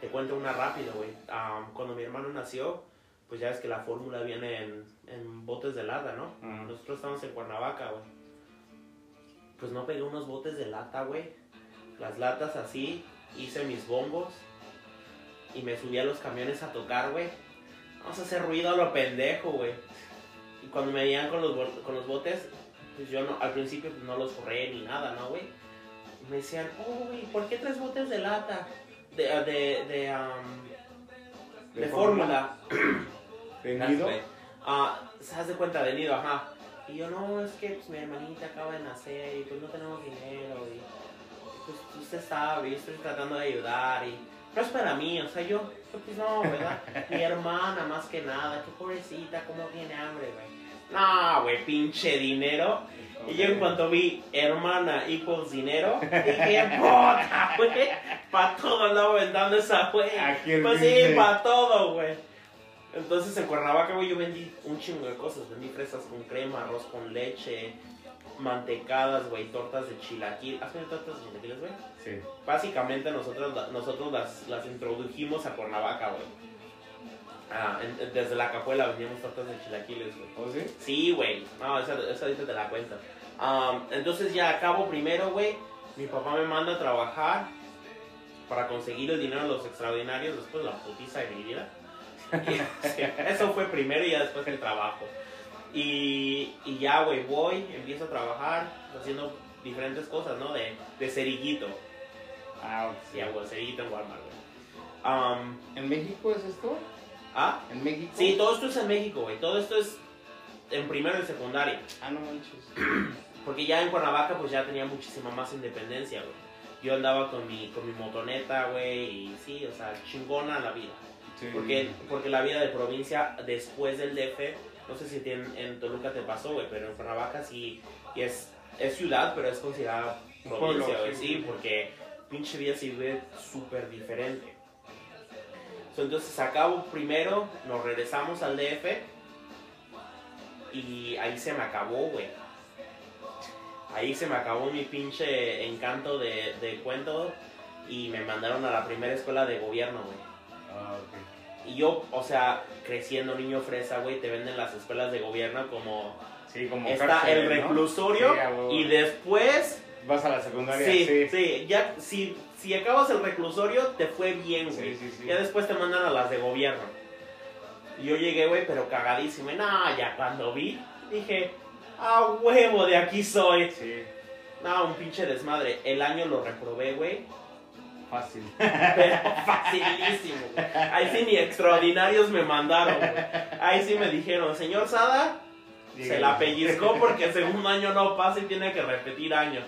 Te cuento una rápido, güey. Am, cuando mi hermano nació, pues ya ves que la fórmula viene en, en botes de lata, ¿no? Nosotros estamos en Cuernavaca, güey. Pues no pegué unos botes de lata, güey. Las latas así, hice mis bombos y me subí a los camiones a tocar, güey. Vamos a hacer ruido a lo pendejo, güey. Y cuando me veían con los, con los botes, pues yo no, al principio pues, no los corré ni nada, ¿no, güey? Me decían, oh, güey, ¿por qué tres botes de lata? De, de, de, am, de, ¿De fórmula. ¿De nido? Ah, se hace cuenta de nido, ajá. Y yo, no, es que pues, mi hermanita acaba de nacer y pues no tenemos dinero y pues usted sabe, yo estoy tratando de ayudar y no es para mí, o sea, yo, yo, pues no, ¿verdad? Mi hermana más que nada, qué pobrecita, cómo tiene hambre, güey. No, güey, pinche dinero. Y yo en cuanto vi hermana equals dinero, dije, puta, güey, para todo andaba aventando esa güey. Pues sí, para todo, güey. Entonces en Cuernavaca, güey, yo vendí un chingo de cosas. Vendí fresas con crema, arroz con leche, mantecadas, güey, tortas de chilaquil. ¿Has vendido tortas de chilaquiles, güey? Sí. Básicamente nosotros, nosotros las, las introdujimos a Cuernavaca, güey. Ah, en- en- desde la cajuela vendíamos tortas de chilaquiles, güey. ¿O sí? Sí, güey. No, esa, esa ahorita te la cuento. Am, entonces ya acabo primero, güey. Mi papá me manda a trabajar para conseguir el dinero de los extraordinarios después de la putiza de mi vida. Sí, eso fue primero y ya después el trabajo. Y, y ya, güey, voy, empiezo a trabajar haciendo diferentes cosas, ¿no? De, de cerillito. Ah, Sí, güey, cerillito en Walmart, güey. Am, ¿En México es esto? ¿Ah? ¿En México? Sí, todo esto es en México, güey. Todo esto es en primero y secundaria. Ah, no manches. Porque ya en Cuernavaca pues ya tenía muchísima más independencia, güey. Yo andaba con mi, con mi motoneta, güey, y sí, o sea, chingona la vida. Sí. Porque, porque la vida de provincia después del DF, no sé si en, en Toluca te pasó, güey, pero en Cuernavaca sí y es, es ciudad, pero es considerada provincia, güey, sí. sí, porque pinche vida se vive súper diferente. So, entonces acabo primero, nos regresamos al DF y ahí se me acabó, güey. Ahí se me acabó mi pinche encanto de, de cuento y me mandaron a la primera escuela de gobierno, güey. Ah. Y yo, o sea, creciendo niño fresa, güey, te venden las escuelas de gobierno como Sí, como está el ¿no? reclusorio Sí, y después Vas a la secundaria, sí, sí. sí, ya si si acabas el reclusorio te fue bien, güey. Sí, sí, sí. Ya después te mandan a las de gobierno. Y yo llegué, güey, pero cagadísimo. Y ya cuando vi, dije, a huevo, de aquí soy. Sí, No, un pinche desmadre. El año lo reprobé, güey. Fácil. Pero facilísimo, güey. Ahí sí ni extraordinarios me mandaron, güey. Ahí sí me dijeron, señor Sada, se la pellizcó porque el segundo año no pasa y tiene que repetir año.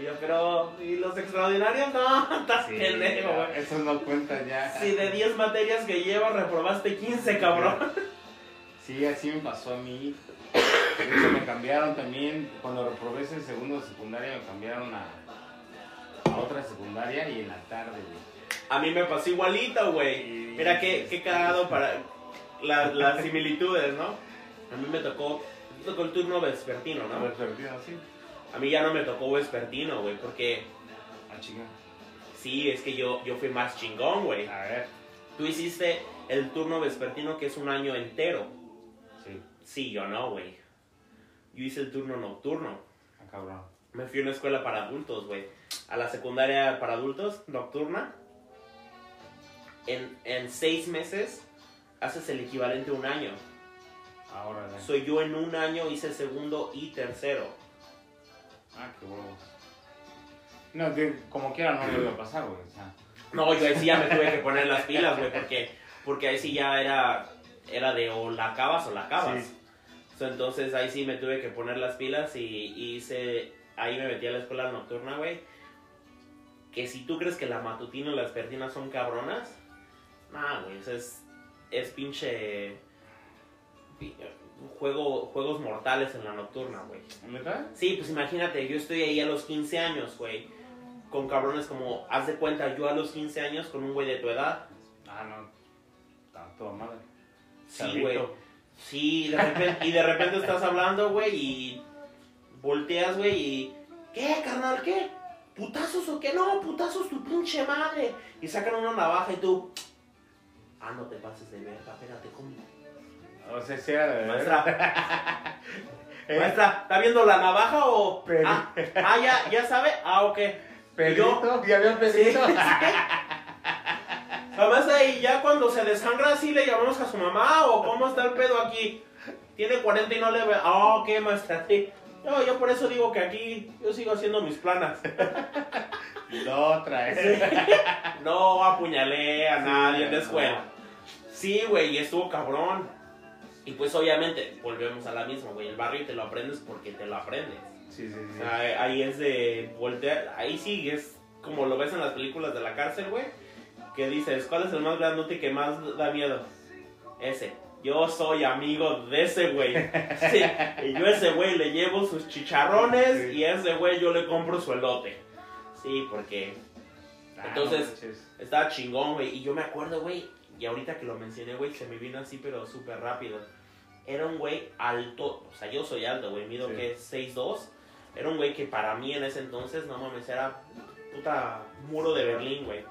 Y yo, pero, ¿y los extraordinarios? No, estás Sí, pendejo, güey. Esos no cuentan ya. Si de 10 materias que llevas reprobaste 15, cabrón. Sí, así me pasó a mí. De hecho, me cambiaron también. Cuando reprobé ese segundo de secundaria, me cambiaron a, a otra secundaria y en la tarde, güey. A mí me pasó igualito, güey. Mira qué, qué cagado para la- las similitudes, ¿no? A mí me tocó, me tocó el turno vespertino, No, así. A mí ya no me tocó vespertino, güey, porque Ah, chinga. sí, es que yo, yo fui más chingón, güey. A ver. Tú hiciste el turno vespertino que es un año entero. Sí, Sí, yo no, güey. Yo hice el turno nocturno. ah, cabrón. Me fui a una escuela para adultos, güey. A la secundaria para adultos, nocturna. En, en seis meses haces el equivalente a un año. Ahora, Soy yo en un año hice segundo y tercero. Ah, qué huevos. No, que como quiera no le iba a pasar, güey. O sea, No, yo ahí sí ya me tuve que poner las pilas, güey, porque, porque ahí sí ya era, era de o la acabas o la acabas. Sí. So, entonces ahí sí me tuve que poner las pilas y, y hice, ahí me metí a la escuela nocturna, güey. Que si tú crees que la matutina y la vespertina son cabronas, nah, güey, eso es, es pinche pi- juego, juegos mortales en la nocturna, güey. ¿neta? Sí, pues imagínate, yo estoy ahí a los 15 años, güey. Con cabrones como, haz de cuenta, yo a los 15 años con un güey de tu edad. Ah, no. Tanto madre. Sí, güey. Sí, de repente, y de repente estás hablando, güey, y volteas, güey, y... ¿Qué, carnal, qué? ¿Putazos o qué? No, putazos tu pinche madre. Y sacan una navaja y tú... Ah, no te pases de verga, espérate, ¿cómo? O sea, sí era de Maestra, Eh, maestra, ¿está viendo la navaja o...? Ah, ah, ya, ya sabe, ah, ok. ¿Pedrito? ¿Ya había Sí, Pedrito? sí. Además ahí ya cuando se desangra así le llamamos a su mamá o cómo está el pedo aquí. Tiene 40 y no le ve. Ah, ok, maestra, sí. No, yo por eso digo que aquí yo sigo haciendo mis planas. No, otra, ¿eh? No apuñalé a Sí, nadie en la escuela. Sí, güey, y estuvo cabrón. Y pues obviamente, volvemos a la misma, güey. El barrio te lo aprendes porque te lo aprendes. Sí, sí, O sí. sea, ahí es de voltear, ahí sí es como lo ves en las películas de la cárcel, güey. Que dices, ¿cuál es el más grandote que más da miedo? Ese. Yo soy amigo de ese güey. Sí. Y yo a ese güey le llevo sus chicharrones Sí. y a ese güey yo le compro su elote. Sí, porque Ah, entonces- no estaba chingón, güey. Y yo me acuerdo, güey, y ahorita que lo mencioné, güey, se me vino así, pero súper rápido. Era un güey alto, o sea, yo soy alto, güey, mido Sí. que 6'2". Era un güey que para mí en ese entonces, no mames, era puta muro de Berlín, güey.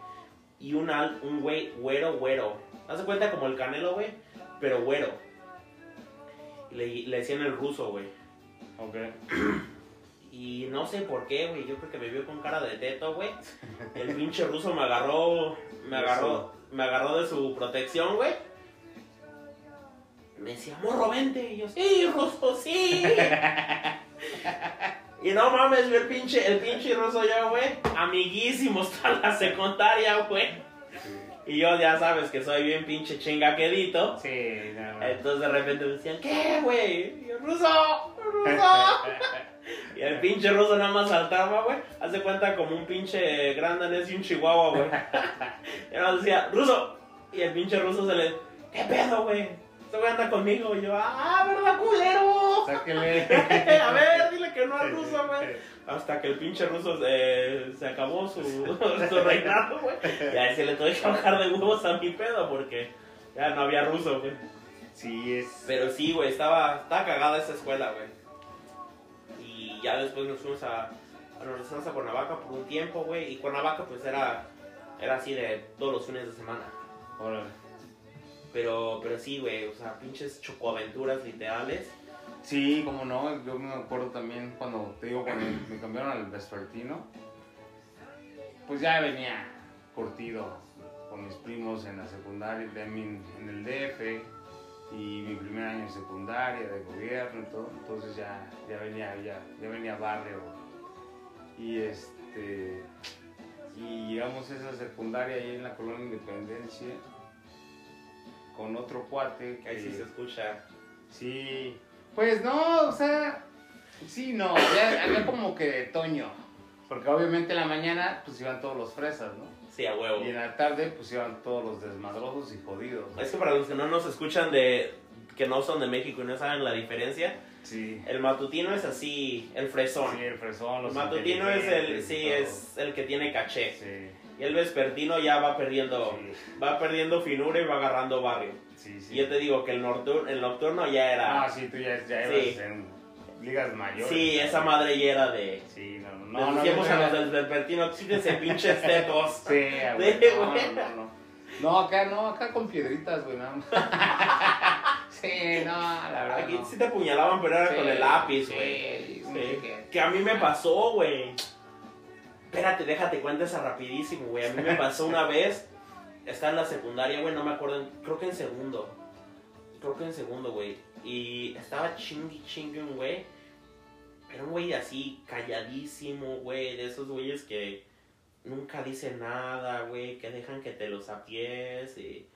Y un, al, un güey güero, güero. Haz de cuenta como el canelo, güey, pero güero. Y le, le decían el ruso, güey. Ok. Y no sé por qué, güey. Yo creo que me vio con cara de teto, güey. El pinche ruso me agarró. Me agarró. Me agarró de su protección, güey. Me decía, morro, vente. Y yo, sí, ruso, sí. y no mames, el pinche, el pinche ruso yo, güey. Amiguísimo hasta la secundaria, güey. Y yo ya sabes que soy bien pinche chingaquedito. Sí, nada más. Entonces de repente me decían, ¿qué, güey? Y yo, ruso, ruso. Y el pinche ruso nada más saltaba, güey. Hace cuenta como un pinche grande y un chihuahua, güey. Y nada más decía, ruso. Y el pinche ruso se le, ¿qué pedo, güey? Este güey anda conmigo. Y yo, ah, ¿verdad, culero? Sáquele. A ver, dile que no al ruso, güey. Hasta que el pinche ruso eh, se acabó su, su reinado, güey. Y ahí se le tuve que bajar de huevos a mi pedo porque ya no había ruso, güey. Sí, es. Pero sí, güey, estaba, estaba cagada esa escuela, güey. Y ya después nos fuimos a, a- nos regresamos a Cuernavaca por un tiempo, güey. Y Cuernavaca, pues era, era así de todos los fines de semana. Órale. Pero, pero sí, güey, o sea, pinches chocoaventuras literales. Sí, como no, yo me acuerdo también cuando, te digo, cuando me cambiaron al vespertino, pues ya venía curtido con mis primos en la secundaria, en, en el DF, y mi primer año de secundaria, de gobierno y todo, entonces ya, ya venía, ya, ya venía barrio, y este, y llegamos a esa secundaria ahí en la colonia Independencia, con otro cuate que... Ahí sí se escucha. Sí, pues no, o sea, sí, no, ya había como que de Toño. Porque obviamente en la mañana pues iban todos los fresas, ¿no? Sí, a huevo. Y en la tarde pues iban todos los desmadrosos y jodidos. Es que para los que no nos escuchan de que no son de México y no saben la diferencia, Sí. el matutino es así, el fresón. Sí, el fresón, el los matutino es el, sí, es el que tiene caché. Sí, Y el vespertino ya va perdiendo, sí, va perdiendo finura y va agarrando barrio. sí, sí. Y yo te digo que el nocturno, el nocturno ya era, Ah, sí, tú ya, ibas en ligas mayores. sí, esa madre ya era de, Sí, no, no, no, no. no, a los del vespertino, quítense pinches tetos. Sí, güey, no, no, no, no. No, acá no, acá con piedritas, güey, nada más. sí, no, la verdad. Aquí sí te apuñalaban, pero era con el lápiz, güey. sí, Sí. Que a mí me pasó, güey. Espérate, déjate cuenta esa rapidísimo, güey. A mí me pasó una vez, estaba en la secundaria, güey, no me acuerdo, creo que en segundo. Creo que en segundo, güey. Y estaba chingui chingue un güey. Era un güey así, calladísimo, güey. De esos güeyes que nunca dicen nada, güey. Que dejan que te los apies. Y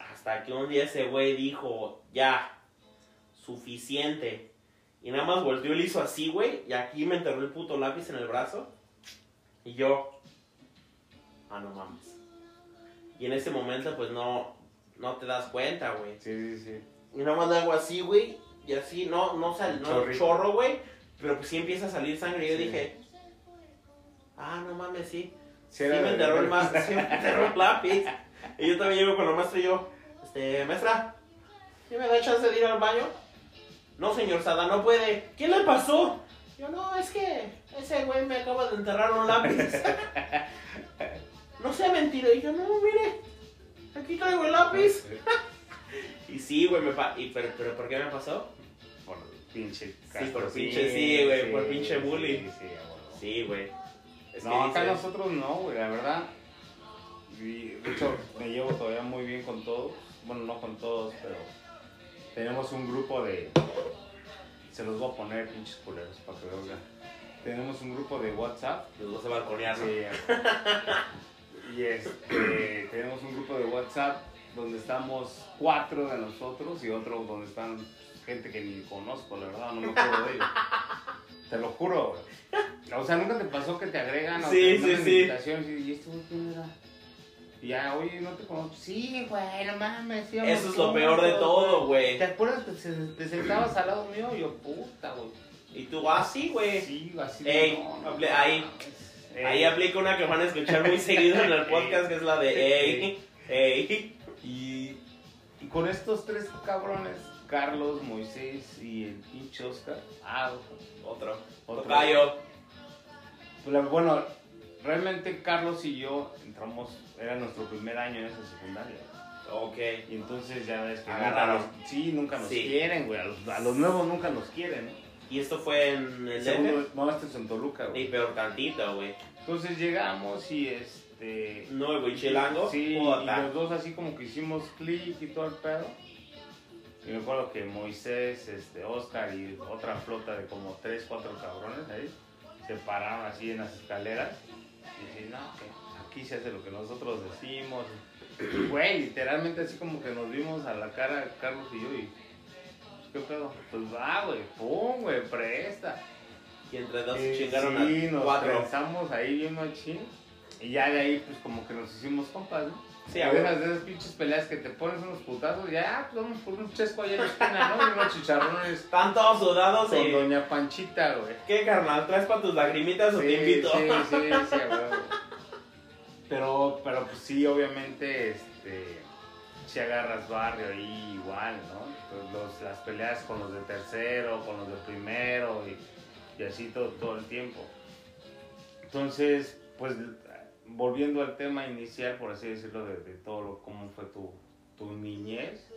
hasta que un día ese güey dijo, ya, suficiente. Y nada más volteó y le hizo así, güey. Y aquí me enterró el puto lápiz en el brazo. Y yo, ah, no mames. Y en ese momento, pues no, no te das cuenta, güey. Sí, sí, sí. Y nada más le hago así, güey. Y así, no, no sale, no chorro, güey. Pero pues sí empieza a salir sangre. Y yo Sí. dije, ah, no mames, sí. Sí, Sí, era me de- enterró el, ma- sí me enterró el lápiz. Y yo también llego con la maestra y yo, este, maestra, ¿sí me da chance de ir al baño? No, señor Sada, no puede. ¿Qué le pasó? Yo, no, es que ese güey me acaba de enterrar un lápiz. no sea mentira. Y yo, no, mire, aquí traigo el lápiz. Y sí, güey, me pa y, pero, pero ¿por qué me pasó? Por pinche. Sí, por pinche, sí, güey, por pinche bully. Sí, güey. Es No, acá dices- nosotros no, güey, la verdad. Y, de hecho, me llevo todavía muy bien con todos. Bueno, no con todos, pero tenemos un grupo de. Se los voy a poner, pinches culeros, para que vean. Tenemos un grupo de WhatsApp. Los vas a balconear, ¿no? Sí, y este, tenemos un grupo de WhatsApp donde estamos cuatro de nosotros y otro donde están gente que ni conozco, la verdad, no me acuerdo de ellos. Te lo juro. O sea, nunca te pasó que te agregan o Sí, te sí, sí. y, ¿y este güey quién era? Y ya, oye, no te conozco. Sí, güey, no mames. íbamos Eso es lo peor de todo, güey. ¿Te acuerdas que se- te sentabas al lado mío? Y yo, puta, güey. Y tú, ah, sí, güey. Sí, así Ey, no, no hable- ahí. Ahí aplica una que van a escuchar muy seguido en el podcast, que es la de ey, ey. Y, y con estos tres cabrones, Carlos, Moisés y el pinche Oscar. Ah, Otro. Otro. Tocayo. pues bueno, realmente Carlos y yo entramos, era nuestro primer año en esa secundaria. Ok. Y entonces ya ves que Agarraron. nunca nos- sí, nunca nos Sí. quieren, güey. A los, a los nuevos nunca nos quieren, ¿no? Y esto fue en el Segundo, no, este es en Toluca, Y güey. peor tantito, güey. Entonces llegamos y este. Nuevo y chilango. Sí, y los dos así como que hicimos clic y todo el pedo. Y me acuerdo que Moisés, este, Oscar y otra flota de como 3, 4 cabrones ahí se pararon así en las escaleras y dije, no, que aquí se hace lo que nosotros decimos. Güey, literalmente así como que nos vimos a la cara Carlos y yo y ¿qué pedo? Pues va, güey, pum, güey, presta. Y entre dos Eh, chingaron sí, a nos cuatro. pensamos ahí bien machín. Y ya de ahí, pues como que nos hicimos compas, ¿no? Sí, a veces de esas pinches peleas que te pones unos putazos, ya, pues vamos por un chesco allá en la esquina, ¿no? Y unos chicharrones Están todos sudados con y... Doña Panchita, güey. ¿Qué, carnal? ¿Traes para tus lagrimitas o te invito? Sí, sí, sí, huevo. Pero, pero pues sí, obviamente, este, si agarras barrio ahí igual, ¿no? Pues los- las peleas con los de tercero, con los de primero y, y así todo, todo el tiempo. Entonces, pues volviendo al tema inicial, por así decirlo, de, de todo lo, cómo fue tu, tu niñez,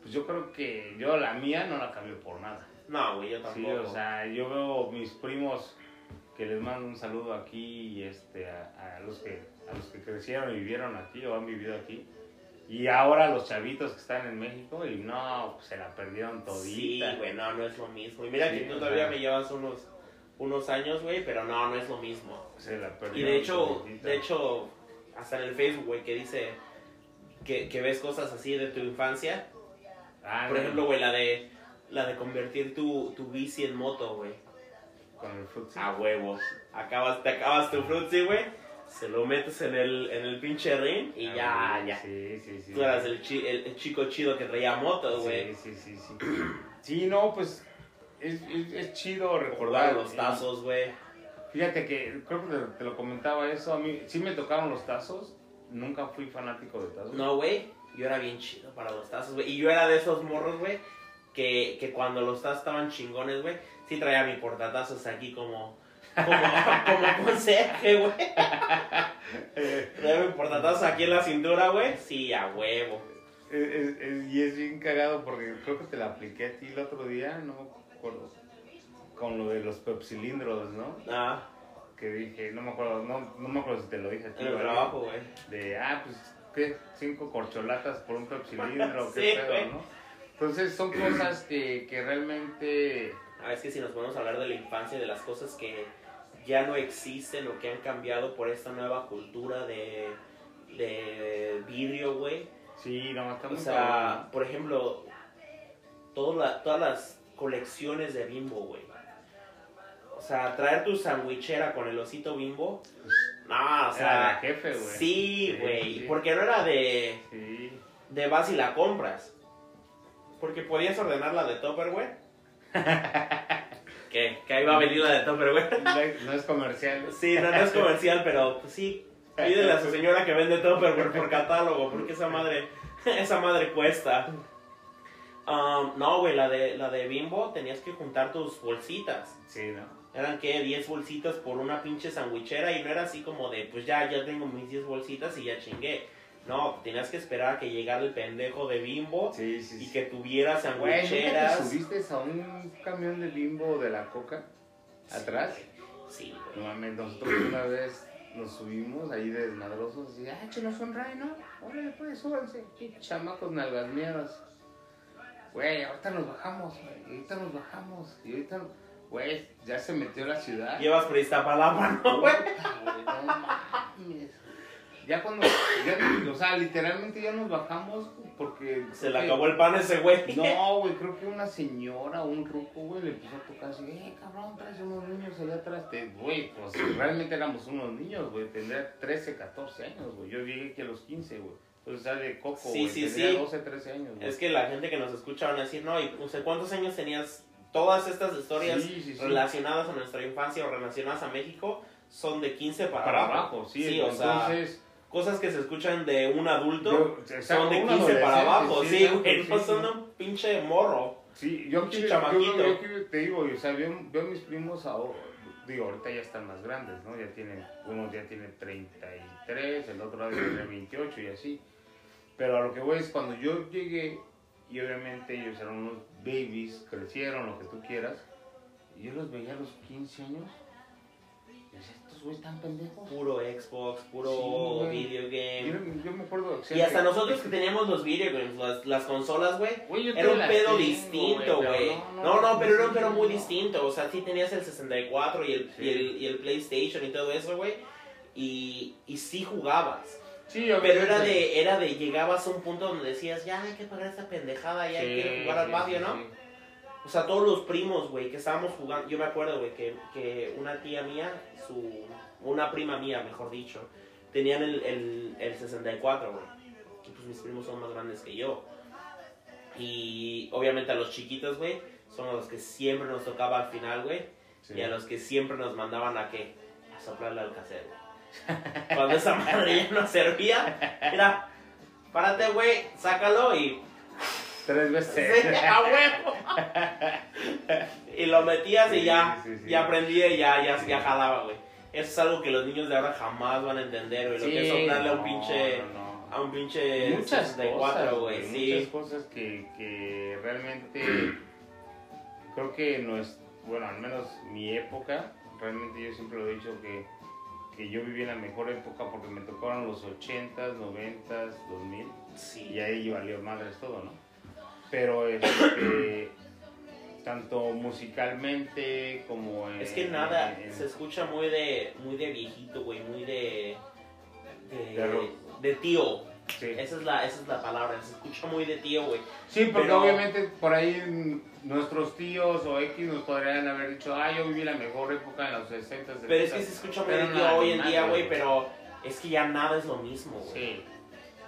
pues yo creo que yo la mía no la cambio por nada. No, güey, yo Sí, tampoco. o sea, yo veo mis primos que les mando un saludo aquí y este a, a los que a los que crecieron y vivieron aquí o han vivido aquí. Y ahora los chavitos que están en México y no, pues se la perdieron Sí, todita. güey, no, no es lo mismo. Y mira Sí, que tú todavía me llevas unos, unos años, güey, pero no, no es lo mismo. se la Y perdieron de hecho, de hecho, hasta en el Facebook, güey, que dice que, que ves cosas así de tu infancia. Ah, Por no, ejemplo, güey, la de la de convertir tu, tu bici en moto, güey. con el futsi. A huevos. Acabas, te acabas tu frutzi, güey. Se lo metes en el, en el pinche ring y ya, Ah, ya. Sí, sí, sí. Tú eras el, chi- el, el chico chido que traía motos, güey. Sí, sí, sí, sí. Sí, no, pues es, es, es chido Recordar recordar los tazos, güey. Fíjate que creo que te, te lo comentaba eso. A mí sí me tocaron los tazos. Nunca fui fanático de tazos. No, güey, yo era bien chido para los tazos, güey. Y yo era de esos morros, güey, que, que cuando los tazos estaban chingones, güey, sí traía mi portatazos aquí como, como, como conserje, güey. Traía mi portatazos aquí en la cintura, güey. Sí, a huevo. Es- es- es- y es bien cagado porque creo que te la apliqué a ti el otro día, no me acuerdo. Con lo de los pepsilindros, ¿no? Ah, Que dije, no me acuerdo, no, no me acuerdo si te lo dije a ti. en el ¿verdad? trabajo, güey. De, ah, pues, ¿qué? Cinco corcholatas por un pepsilindro, qué Sí, pedo, güey. ¿no? Entonces son cosas que, que realmente Ah, es que si nos podemos hablar de la infancia, de las cosas que ya no existen o que han cambiado por esta nueva cultura de, de vidrio, güey. Sí, no, está O sea, cabrón. por ejemplo, la- todas las colecciones de bimbo, güey. O sea, traer tu sandwichera con el osito bimbo. No, o Era sea. la jefe, güey. Sí, güey. sí. Porque no era de, Sí. de vas y la compras. Porque podías ordenar la de Tupperware. ¿Qué? Que ahí va a venir la de Tupperware. No es- no es comercial. Sí, no, no es comercial, pero pues sí. Pídele a su señora que vende Tupperware por catálogo, porque esa madre, esa madre cuesta. Um, no, güey, la de, la de Bimbo tenías que juntar tus bolsitas. Sí, ¿no? Eran que 10 bolsitas por una pinche sandwichera y no era así como de, pues ya, ya tengo mis 10 bolsitas y ya chingué. No, tenías que esperar a que llegara el pendejo de Bimbo Sí, sí, y sí. que tuviera Güey, ¿nunca te sandwicheras. subiste a un camión de bimbo de la coca atrás? Sí, güey. No mames, nosotros una vez nos subimos ahí de desmadrosos y, ah, échenos un ray, ¿no? Órale, pues, súbanse. Y chamacos nalgas miedas. Güey, ahorita nos bajamos, güey. Ahorita nos bajamos. Y ahorita, güey, ya se metió la ciudad. Llevas por Iztapalapa, ¿no, güey, no mames. Ya cuando, ya, o sea, literalmente ya nos bajamos porque... Se le acabó el pan a ese güey. No, güey, creo que una señora o un ruco, güey, le empezó a tocar así, eh, cabrón, traes unos niños allá atrás. Güey, pues realmente éramos unos niños, güey, tendría 13, 14 años, güey. Yo llegué aquí a los 15, güey. Entonces sale Coco, Sí, güey, sí, tendría sí. 12, 13 años, güey. Es que la gente que nos escucha van a decir, no, y sea, ¿cuántos años tenías? Todas estas historias Sí, relacionadas a nuestra infancia o relacionadas a México son de 15 para, Para abajo. abajo, sí. Sí, o sea, entonces... cosas que se escuchan de un adulto yo- son de un 15 para abajo. Sí, güey, no son un pinche morro. Sí, yo Pinche yo, chamaquito. yo aquí te digo, o sea, veo, veo mis primos ahora, digo, ahorita ya están más grandes, ¿no? Ya tienen, uno ya tiene 33, el otro ya tiene 28 y así. Pero a lo que voy es cuando yo llegué, y obviamente ellos eran unos babies, crecieron, lo que tú quieras, y yo los veía a los 15 años, güeyes pendejos. Puro Xbox, puro Sí, video game. Yo, yo me acuerdo Y hasta nosotros que teníamos los video games, las, las consolas, güey, Era un pedo tengo, distinto, güey. No, no, pero era un pedo muy no. distinto. O sea, sí tenías el 64 y el, Sí. y el, y el PlayStation y todo eso, güey. Y, y sí jugabas. Sí, Pero era de, era de, llegabas a un punto donde decías, ya hay que pagar esta pendejada, ya hay que Sí, jugar al sí, patio, sí, ¿no? O sea, todos los primos, güey, que estábamos jugando. Yo me acuerdo, güey, que, que una tía mía, su. Una prima mía, mejor dicho, tenían el, el, el 64, güey. Y pues mis primos son más grandes que yo. Y obviamente a los chiquitos, güey, son a los que siempre nos tocaba al final, güey. Sí. Y a los que siempre nos mandaban a qué? A soplarle al casero. Cuando esa madre ya no servía, mira, párate, güey, sácalo y Tres Sí, veces. a huevo. y lo metías y ya, sí, ya aprendía y ya, ya, ya jalaba, güey. Eso es algo que los niños de ahora jamás van a entender, güey. Lo que es soplarle a un no, pinche, no, no. a un pinche muchas 64, cosas, güey. güey, Sí. muchas cosas que, que realmente creo que no es, bueno, al menos mi época, realmente yo siempre lo he dicho que, que yo viví en la mejor época porque me tocaron los 80s, 90s, 2000 Sí. y ahí valió madres todo, ¿no? Pero este, tanto musicalmente como en, Es que nada, en- en- se escucha muy de, muy de viejito, güey, muy de, de, De tío. sí. Esa es la, esa es la palabra, se escucha muy de tío, güey. Sí, porque Pero- obviamente por ahí nuestros tíos o X nos podrían haber dicho, ah, yo viví la mejor época en los 60, 70. Pero es que se escucha muy de tío hoy en día, güey, güey. pero es que ya nada es lo mismo, güey. Sí,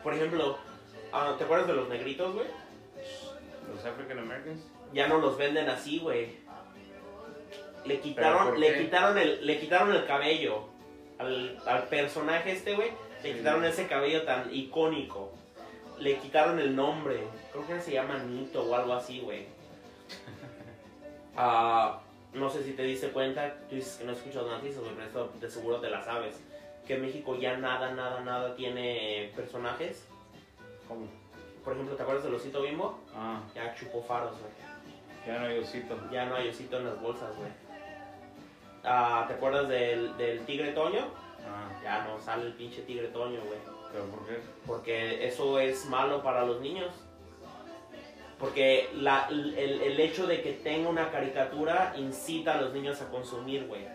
Por ejemplo, ah, ¿te acuerdas de los negritos, güey? Los African Americans. Ya no los venden así, güey. Le quitaron, le quitaron el, le quitaron el cabello al, al personaje este, güey. Le Sí. quitaron ese cabello tan icónico. Le quitaron el nombre. Creo que se llama Nito o algo así, güey. Ah, no sé si te diste cuenta, tú dices que no escuchas noticias, pero esto de seguro te la sabes. Que en México ya nada, nada, nada tiene personajes. ¿Cómo? Por ejemplo, ¿te acuerdas del osito bimbo? Ah, Ya chupó faros, güey. ya no hay osito. Ya no hay osito en las bolsas, güey. Ah, ¿Te acuerdas del, del tigre Toño? Ah, Ya no sale el pinche tigre Toño, güey. pero ¿por qué? Porque eso es malo para los niños. Porque la, el, el hecho de que tenga una caricatura incita a los niños a consumir, güey.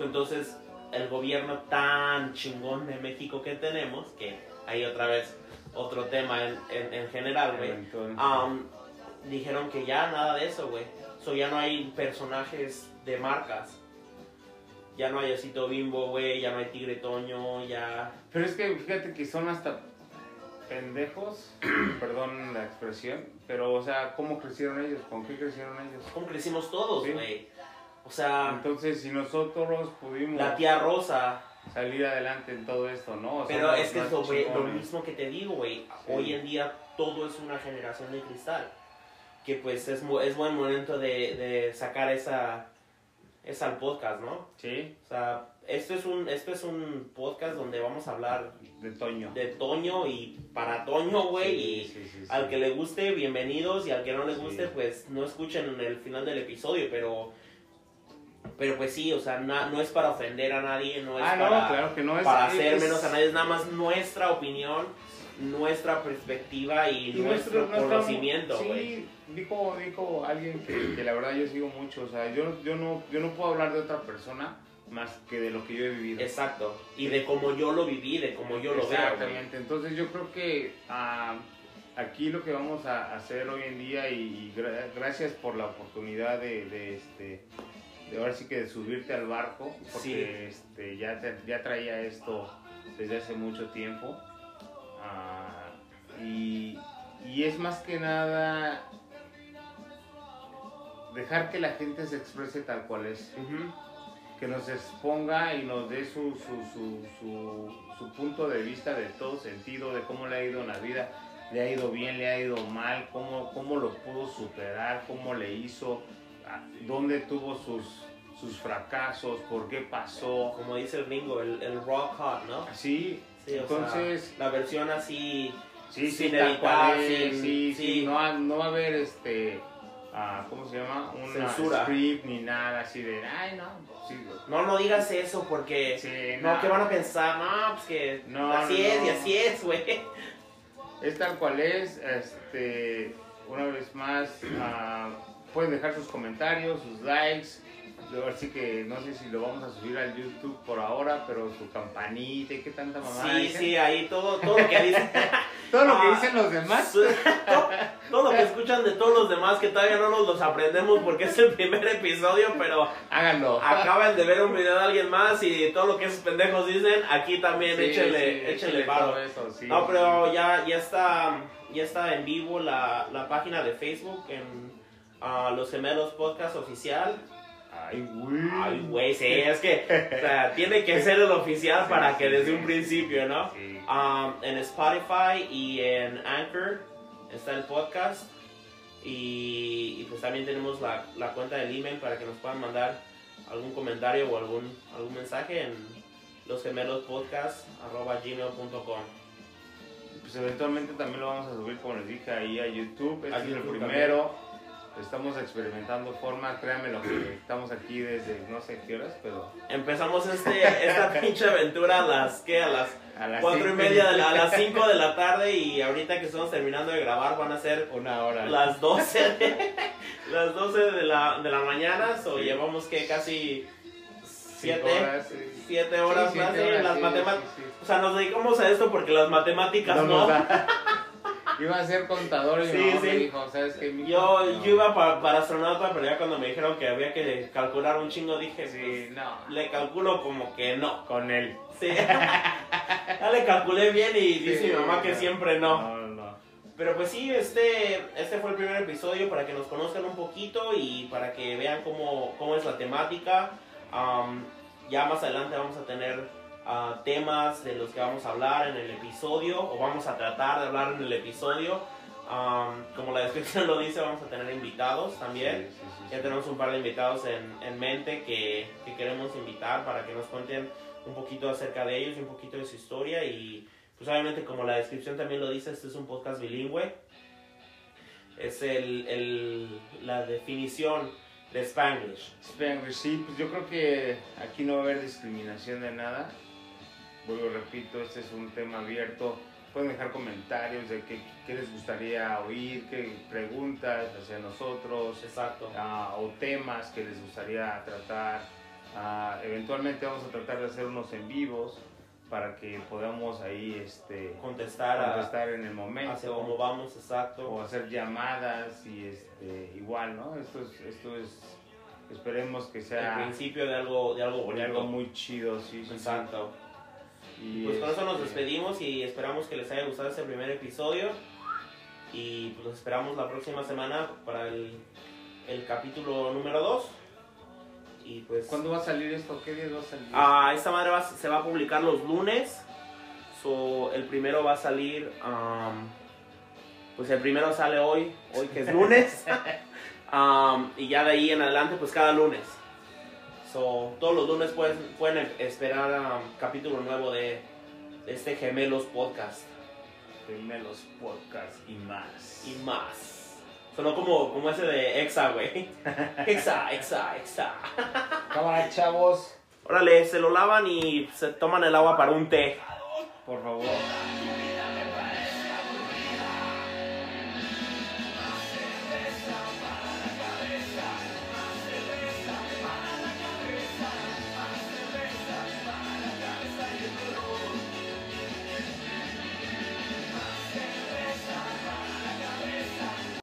Entonces, el gobierno tan chingón de México que tenemos, que hay otra vez otro tema en, en, en general, güey. Am, dijeron que ya nada de eso, güey. So ya no hay personajes de marcas. Ya no hay Osito Bimbo, güey. Ya no hay Tigre Toño, ya. Pero es que fíjate que son hasta pendejos, perdón la expresión, pero o sea, ¿cómo crecieron ellos? ¿Con qué crecieron ellos? ¿Cómo crecimos todos, Sí. güey? O sea, Entonces, si nosotros pudimos la tía Rosa. Salir adelante en todo esto, ¿no? O sea, Pero es que es más lo, mismo que te digo, güey. Sí. Hoy en día todo es una generación de cristal. Que pues es, es buen momento de, de sacar esa, esa al podcast, ¿no? Sí, O sea, esto es un, esto es un podcast donde vamos a hablar de Toño. de Toño y para Toño, güey. Sí, y sí, sí, al que le guste, bienvenidos. Y al que no le guste, pues no escuchen en el final del episodio. Pero, pero pues sí, o sea, na- no es para ofender a nadie, no es Ah, no, para, claro que no es. para hacer es- menos a nadie. Es nada más nuestra opinión, nuestra perspectiva y, y nuestro, nuestro- conocimiento. Sí, dijo, dijo alguien que, que la verdad yo sigo mucho. O sea, yo, yo, no, yo no puedo hablar de otra persona más que de lo que yo he vivido. Exacto. Y de cómo yo lo viví, de cómo yo lo veo. Exactamente. Entonces yo creo que ah, aquí lo que vamos a hacer hoy en día y gra- gracias por la oportunidad de, de, este de ahora sí que de subirte al barco porque este ya ya traía esto desde hace mucho tiempo. Ah, y, y es más que nada dejar que la gente se exprese tal cual es. Que nos exponga y nos dé su, su, su, su, su punto de vista de todo sentido, de cómo le ha ido en la vida, le ha ido bien, le ha ido mal, cómo, cómo lo pudo superar, cómo le hizo, dónde tuvo sus, sus fracasos, por qué pasó. Como dice el gringo, el, el rock hot, ¿no? Sí, o entonces, sea, la versión así sí, sí, sin tal editar, sin- sí, sí, sí. no, va- no va a haber este... ah, ¿Cómo se llama? Una Censura. script ni nada así de, ay, no, sí, No, no digas eso porque... sí, No, ¿qué van a pensar? No, pues que No, así no, es y así es, güey. Es tal cual es, este, una vez más, ah, pueden dejar sus comentarios, sus likes, así que no sé si lo vamos a subir al YouTube por ahora, pero su campanita y qué tanta mamá. Sí, sí, ahí todo, todo lo que dicen. Todo lo que Ah, dicen los demás. todo, todo lo que escuchan de todos los demás que todavía no nos los aprendemos porque es el primer episodio, pero Háganlo. acaban de ver un video de alguien más y todo lo que esos pendejos dicen, aquí también Sí, échenle, sí, échenle paro. todo eso, sí, No, pero ya, ya está ya está en vivo la, la página de Facebook en ah, Los Gemelos Podcast Oficial. Ay, güey. Ay, güey, sí, es que o sea, tiene que ser el oficial Sí, para que desde un principio, ¿no? Um, en Spotify y en Anchor está el podcast. Y, y pues también tenemos la, la cuenta del email para que nos puedan mandar algún comentario o algún, algún mensaje en losgemelospodcast.gmail.com pues eventualmente también lo vamos a subir, como les dije, ahí a YouTube. Este A es el primero. Estamos experimentando formas, créanme lo que estamos aquí desde no sé qué horas, pero Empezamos este, esta pinche aventura a las, ¿qué? A las a las cuatro y cinco media, de la- a las 5 de la tarde y ahorita que estamos terminando de grabar van a ser una hora. las 12 de, las 12 de la, de la mañana, o Sí. llevamos que casi Cinco 7 horas, sí. siete horas Sí, más siete y horas, las matemáticas. O sea, nos dedicamos a esto porque las matemáticas No no. Iba a ser contador y mi Sí, mamá me sí. dijo, ¿sabes qué? mijo? Yo, No. yo iba para, para astronauta, pero ya cuando me dijeron que había que calcular un chingo, dije, Sí, no. pues, le calculo como que no. Con él. Sí. ya le calculé bien y dice Sí, mi mamá que no. siempre no. No, no. Pero pues sí, este, este fue el primer episodio para que nos conozcan un poquito y para que vean cómo, cómo es la temática. Am, ya más adelante vamos a tener ah, temas de los que vamos a hablar en el episodio o vamos a tratar de hablar en el episodio. Am, como la descripción lo dice, vamos a tener invitados también. Sí, sí, sí, Ya tenemos un par de invitados en, en mente que, que queremos invitar para que nos cuenten un poquito acerca de ellos y un poquito de su historia. Y pues obviamente como la descripción también lo dice, este es un podcast bilingüe. Es el, el- la definición de Spanglish. Spanglish, sí, pues yo creo que aquí no va a haber discriminación de nada. Vuelvo, repito, este es un tema abierto. Pueden dejar comentarios de qué, qué les gustaría oír, qué preguntas hacia nosotros, Exacto. ah, o temas que les gustaría tratar. Ah, eventualmente vamos a tratar de hacer unos en vivos para que podamos ahí este, Contestar, a- contestar en el hacia momento cómo vamos, exacto. o hacer llamadas y este, igual, ¿no? Esto es, esto es, esperemos que El sea principio de algo, de algo de bonito. algo muy chido, sí, sí, sí. Y Pues con eso nos este, despedimos y esperamos que les haya gustado este primer episodio. Y pues los esperamos la próxima semana para el, el capítulo número 2. Y pues. ¿Cuándo va a salir esto? ¿Qué día va a salir? Ah, esta madre va- se va a publicar los lunes. So, el primero va a salir. um, pues el primero sale hoy, hoy que es lunes. Um, y ya de ahí en adelante, pues cada lunes. So, todos los lunes pueden, pueden esperar capítulo nuevo de, de este Gemelos Podcast. Gemelos Podcast y más. Y más. Sonó como, como ese de Exa, güey. Exa, Exa, Exa. Cámara, chavos, Órale, se lo lavan y se toman el agua para un té. por favor.